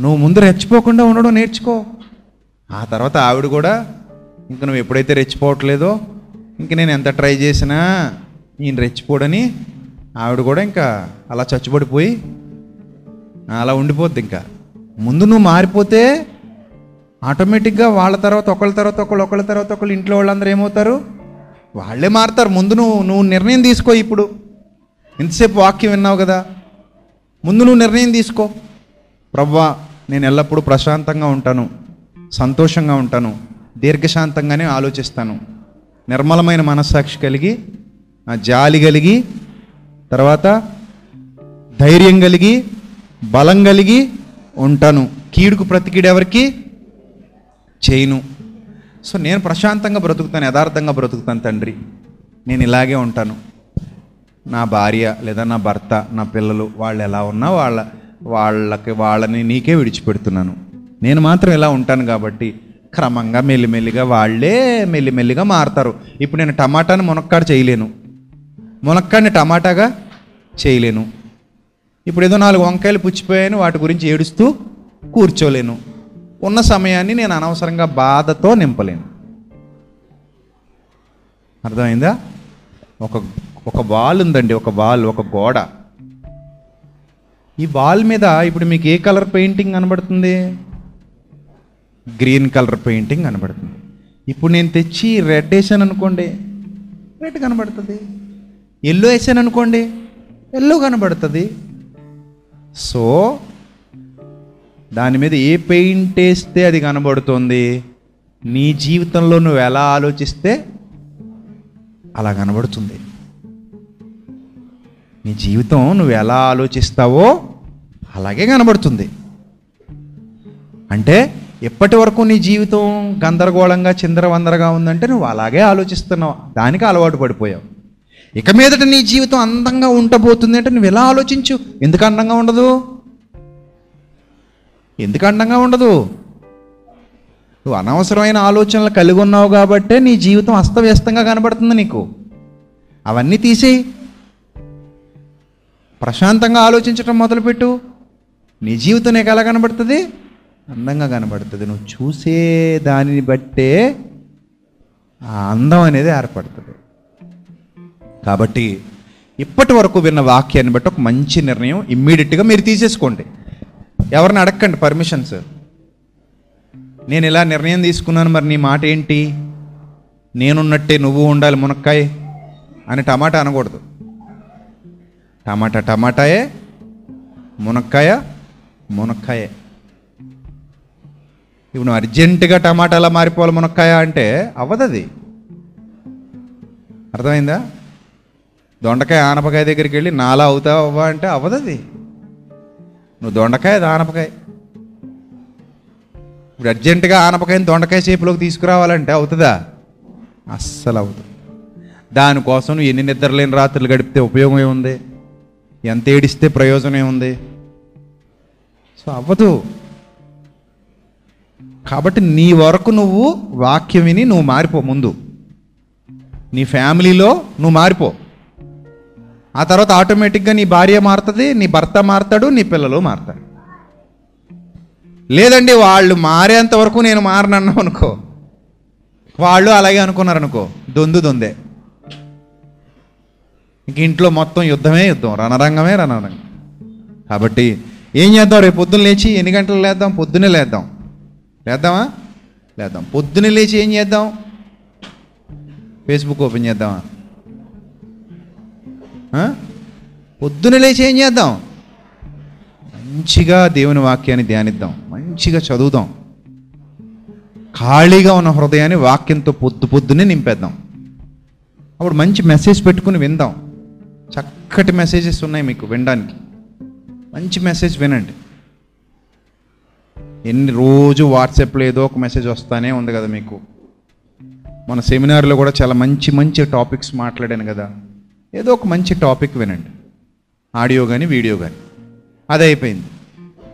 నువ్వు ముందు రెచ్చిపోకుండా ఉండడం నేర్చుకో. ఆ తర్వాత ఆవిడ కూడా ఇంక నువ్వు ఎప్పుడైతే రెచ్చిపోవట్లేదో ఇంక నేను ఎంత ట్రై చేసినా ఈయన రెచ్చిపోడని ఆవిడ కూడా ఇంకా అలా చచ్చుబడిపోయి అలా ఉండిపోద్ది ఇంకా. ముందు నువ్వు మారిపోతే ఆటోమేటిక్గా వాళ్ళ తర్వాత ఒకళ్ళ తర్వాత ఒకళ్ళు ఒకళ్ళ తర్వాత ఒకళ్ళు ఇంట్లో వాళ్ళందరూ ఏమవుతారు? వాళ్ళే మారుతారు. ముందు నువ్వు నువ్వు నిర్ణయం తీసుకో ఇప్పుడు. ఇంతసేపు వాక్యం విన్నావు కదా? ముందు నువ్వు నిర్ణయం తీసుకో. ప్రవ్వా నేను ఎల్లప్పుడూ ప్రశాంతంగా ఉంటాను సంతోషంగా ఉంటాను దీర్ఘశాంతంగానే ఆలోచిస్తాను. నిర్మలమైన మనస్సాక్షి కలిగి జాలి కలిగి తర్వాత ధైర్యం కలిగి బలం కలిగి ఉంటాను. కీడుకు ప్రతికీడు ఎవరికి చేయను. సో నేను ప్రశాంతంగా బ్రతుకుతాను యథార్థంగా బ్రతుకుతాను తండ్రి. నేను ఇలాగే ఉంటాను. నా భార్య లేదా నా భర్త నా పిల్లలు వాళ్ళు ఎలా ఉన్నా వాళ్ళ వాళ్ళకి వాళ్ళని నీకే విడిచిపెడుతున్నాను. నేను మాత్రం ఇలా ఉంటాను కాబట్టి క్రమంగా మెల్లిమెల్లిగా వాళ్ళే మెల్లిమెల్లిగా మారుతారు. ఇప్పుడు నేను టమాటాని మునక్కాడు చేయలేను. మునక్కాడిని టమాటాగా చేయలేను. ఇప్పుడు ఏదో నాలుగు వంకాయలు పుచ్చిపోయాను వాటి గురించి ఏడుస్తూ కూర్చోలేను. ఉన్న సమయాన్ని నేను అనవసరంగా బాధతో నింపలేను. అర్థమైందా? ఒక ఒక వాల్ ఉందండి ఒక వాల్ ఒక గోడ. ఈ వాల్ మీద ఇప్పుడు మీకు ఏ కలర్ పెయింటింగ్ కనబడుతుంది? గ్రీన్ కలర్ పెయింటింగ్ కనబడుతుంది. ఇప్పుడు నేను తెచ్చి రెడ్ వేసాను అనుకోండి రెడ్ కనబడుతుంది. ఎల్లో వేసాను అనుకోండి ఎల్లో కనబడుతుంది. సో దాని మీద ఏ పెయింట్ వేస్తే అది కనబడుతుంది? నీ జీవితంలో నువ్వు ఎలా ఆలోచిస్తే అలా కనబడుతుంది. నీ జీవితం నువ్వు ఎలా ఆలోచిస్తావో అలాగే కనబడుతుంది. అంటే ఎప్పటి వరకు నీ జీవితం గందరగోళంగా చిందరవందరగా ఉందంటే నువ్వు అలాగే ఆలోచిస్తున్నావు. దానికి అలవాటు పడిపోయావు. ఇక మీదట నీ జీవితం అందంగా ఉండబోతుంది అంటే నువ్వు ఎలా ఆలోచించు? ఎందుకు అందంగా ఉండదు? ఎందుకు అందంగా ఉండదు? నువ్వు అనవసరమైన ఆలోచనలు కలిగి ఉన్నావు కాబట్టే నీ జీవితం అస్తవ్యస్తంగా కనబడుతుంది నీకు. అవన్నీ తీసేయి ప్రశాంతంగా ఆలోచించడం మొదలుపెట్టు. నీ జీవితం నీకు ఎలా కనబడుతుంది? అందంగా కనబడుతుంది. నువ్వు చూసే దానిని బట్టే ఆ అందం అనేది ఏర్పడుతుంది. కాబట్టి ఇప్పటి వరకు విన్న వాక్యాన్ని బట్టి ఒక మంచి నిర్ణయం ఇమ్మీడియట్గా మీరు తీసేసుకోండి. ఎవరిని అడగండి సార్ నేను ఇలా నిర్ణయం తీసుకున్నాను మరి నీ మాట ఏంటి? నేనున్నట్టే నువ్వు ఉండాలి మునక్కాయ అని టమాటా అనకూడదు. టమాటా టమాటాయే మునక్కాయ మునక్కాయే. ఇప్పుడు నువ్వు అర్జెంటుగా టమాటాలా మారిపోవాలి మునక్కాయ అంటే అవ్వదది. అర్థమైందా? దొండకాయ ఆనపకాయ దగ్గరికి వెళ్ళి నాలా అవుతావా అవ్వా అంటే అవ్వదది. నువ్వు దొండకాయ ఆనపకాయ. ఇప్పుడు అర్జెంటుగా ఆనపకాయని దొండకాయ షేపులోకి తీసుకురావాలంటే అవుతుందా? అస్సలు అవుతుంది దానికోసం నువ్వు ఎన్ని నిద్రలేని రాత్రులు గడిపితే ఉపయోగం ఏముంది? ఎంత ఏడిస్తే ప్రయోజనం ఏముంది? సో అవ్వదు. కాబట్టి నీ వరకు నువ్వు వాక్యం విని నువ్వు మారిపో ముందు. నీ ఫ్యామిలీలో నువ్వు మారిపో. ఆ తర్వాత ఆటోమేటిక్గా నీ భార్య మారుతుంది నీ భర్త మారుతాడు నీ పిల్లలు మారుతారు. లేదండి వాళ్ళు మారేంత వరకు నేను మారనన్నావు అనుకో. వాళ్ళు అలాగే అనుకున్నారు అనుకో దొందు దొందే. ఇంక ఇంట్లో మొత్తం యుద్ధమే యుద్ధం రణరంగమే రణరంగం. కాబట్టి ఏం చేద్దాం? రేపు పొద్దున్న లేచి ఎన్ని గంటలు లేద్దాం? పొద్దున్నే లేద్దాం. లేద్దామా? లేద్దాం. పొద్దున్నే లేచి ఏం చేద్దాం? ఫేస్బుక్ ఓపెన్ చేద్దామా? పొద్దున లేచి ఏం చేద్దాం? మంచిగా దేవుని వాక్యాన్ని ధ్యానిద్దాం. మంచిగా చదువుదాం. ఖాళీగా ఉన్న హృదయాన్ని వాక్యంతో పొద్దు పొద్దునే నింపేద్దాం. అప్పుడు మంచి మెసేజ్ పెట్టుకుని విందాం. చక్కటి మెసేజెస్ ఉన్నాయి మీకు వినడానికి. మంచి మెసేజ్ వినండి. ఎన్ని రోజు వాట్సాప్లో ఏదో ఒక మెసేజ్ వస్తానే ఉంది కదా మీకు. మన సెమినార్లో కూడా చాలా మంచి మంచి టాపిక్స్ మాట్లాడాను కదా. ఏదో ఒక మంచి టాపిక్ వినండి. ఆడియో కానీ వీడియో కానీ అది అయిపోయింది.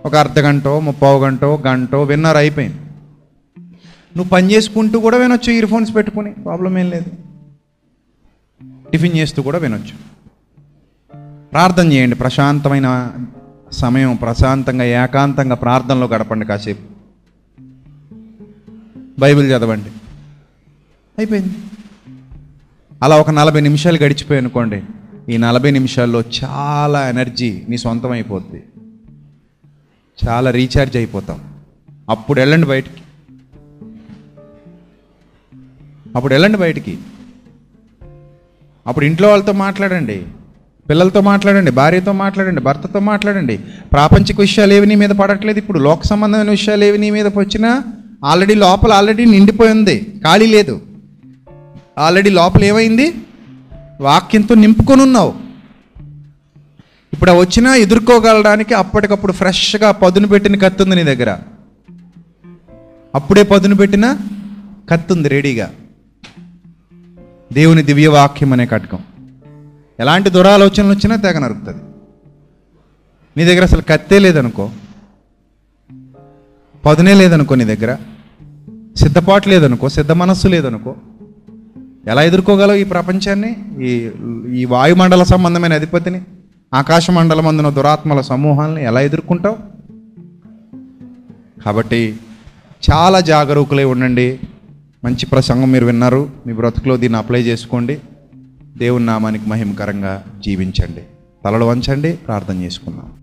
ఒక అర్ధ గంట ముప్పావు గంట గంట విన్నర్ అయిపోయింది. నువ్వు పని చేసుకుంటూ కూడా వినొచ్చు ఇయర్ ఫోన్స్ పెట్టుకుని. ప్రాబ్లం ఏం లేదు. టిఫిన్ చేస్తూ కూడా వినొచ్చు. ప్రార్థన చేయండి ప్రశాంతమైన సమయం ప్రశాంతంగా ఏకాంతంగా ప్రార్థనలో గడపండి కాసేపు. బైబిల్ చదవండి. అయిపోయింది. అలా ఒక నలభై నిమిషాలు గడిచిపోయి అనుకోండి ఈ నలభై నిమిషాల్లో చాలా ఎనర్జీ నీ సొంతం అయిపోద్ది. చాలా రీఛార్జ్ అయిపోతాం. అప్పుడు వెళ్ళండి బయటికి. అప్పుడు వెళ్ళండి బయటికి. అప్పుడు ఇంట్లో వాళ్ళతో మాట్లాడండి. పిల్లలతో మాట్లాడండి భార్యతో మాట్లాడండి భర్తతో మాట్లాడండి. ప్రాపంచిక విషయాలు ఏవి నీ మీద పడట్లేదు ఇప్పుడు? లోక సంబంధమైన విషయాలు ఏవి నీ మీద వచ్చినా ఆల్రెడీ లోపల ఆల్రెడీ నిండిపోయి ఉంది ఖాళీ లేదు. ఆల్రెడీ లోపల ఏమైంది? వాక్యంతో నింపుకొని ఉన్నావు. ఇప్పుడు వచ్చినా ఎదుర్కోగలడానికి అప్పటికప్పుడు ఫ్రెష్గా పదును పెట్టిన కత్తి ఉంది నీ దగ్గర. అప్పుడే పదును పెట్టిన కత్తి ఉంది రెడీగా దేవుని దివ్యవాక్యం అనే కట్కం. ఎలాంటి దురాలోచనలు వచ్చినా తెగ నరుకుతుంది. నీ దగ్గర అసలు కత్తే లేదనుకో పదునే లేదనుకో నీ దగ్గర సిద్ధపాటు లేదనుకో సిద్ధ మనస్సు లేదనుకో ఎలా ఎదుర్కోగలవు ఈ ప్రపంచాన్ని? ఈ ఈ వాయుమండల సంబంధమైన అధిపతిని ఆకాశ మండలం అందున దురాత్మల సమూహాలని ఎలా ఎదుర్కొంటావు? కాబట్టి చాలా జాగరూకులై ఉండండి. మంచి ప్రసంగం మీరు విన్నారు. మీ బ్రతుకులో దీన్ని అప్లై చేసుకోండి. దేవుని నామానికి మహిమకరంగా జీవించండి. తలలు వంచండి ప్రార్థన చేసుకుందాం.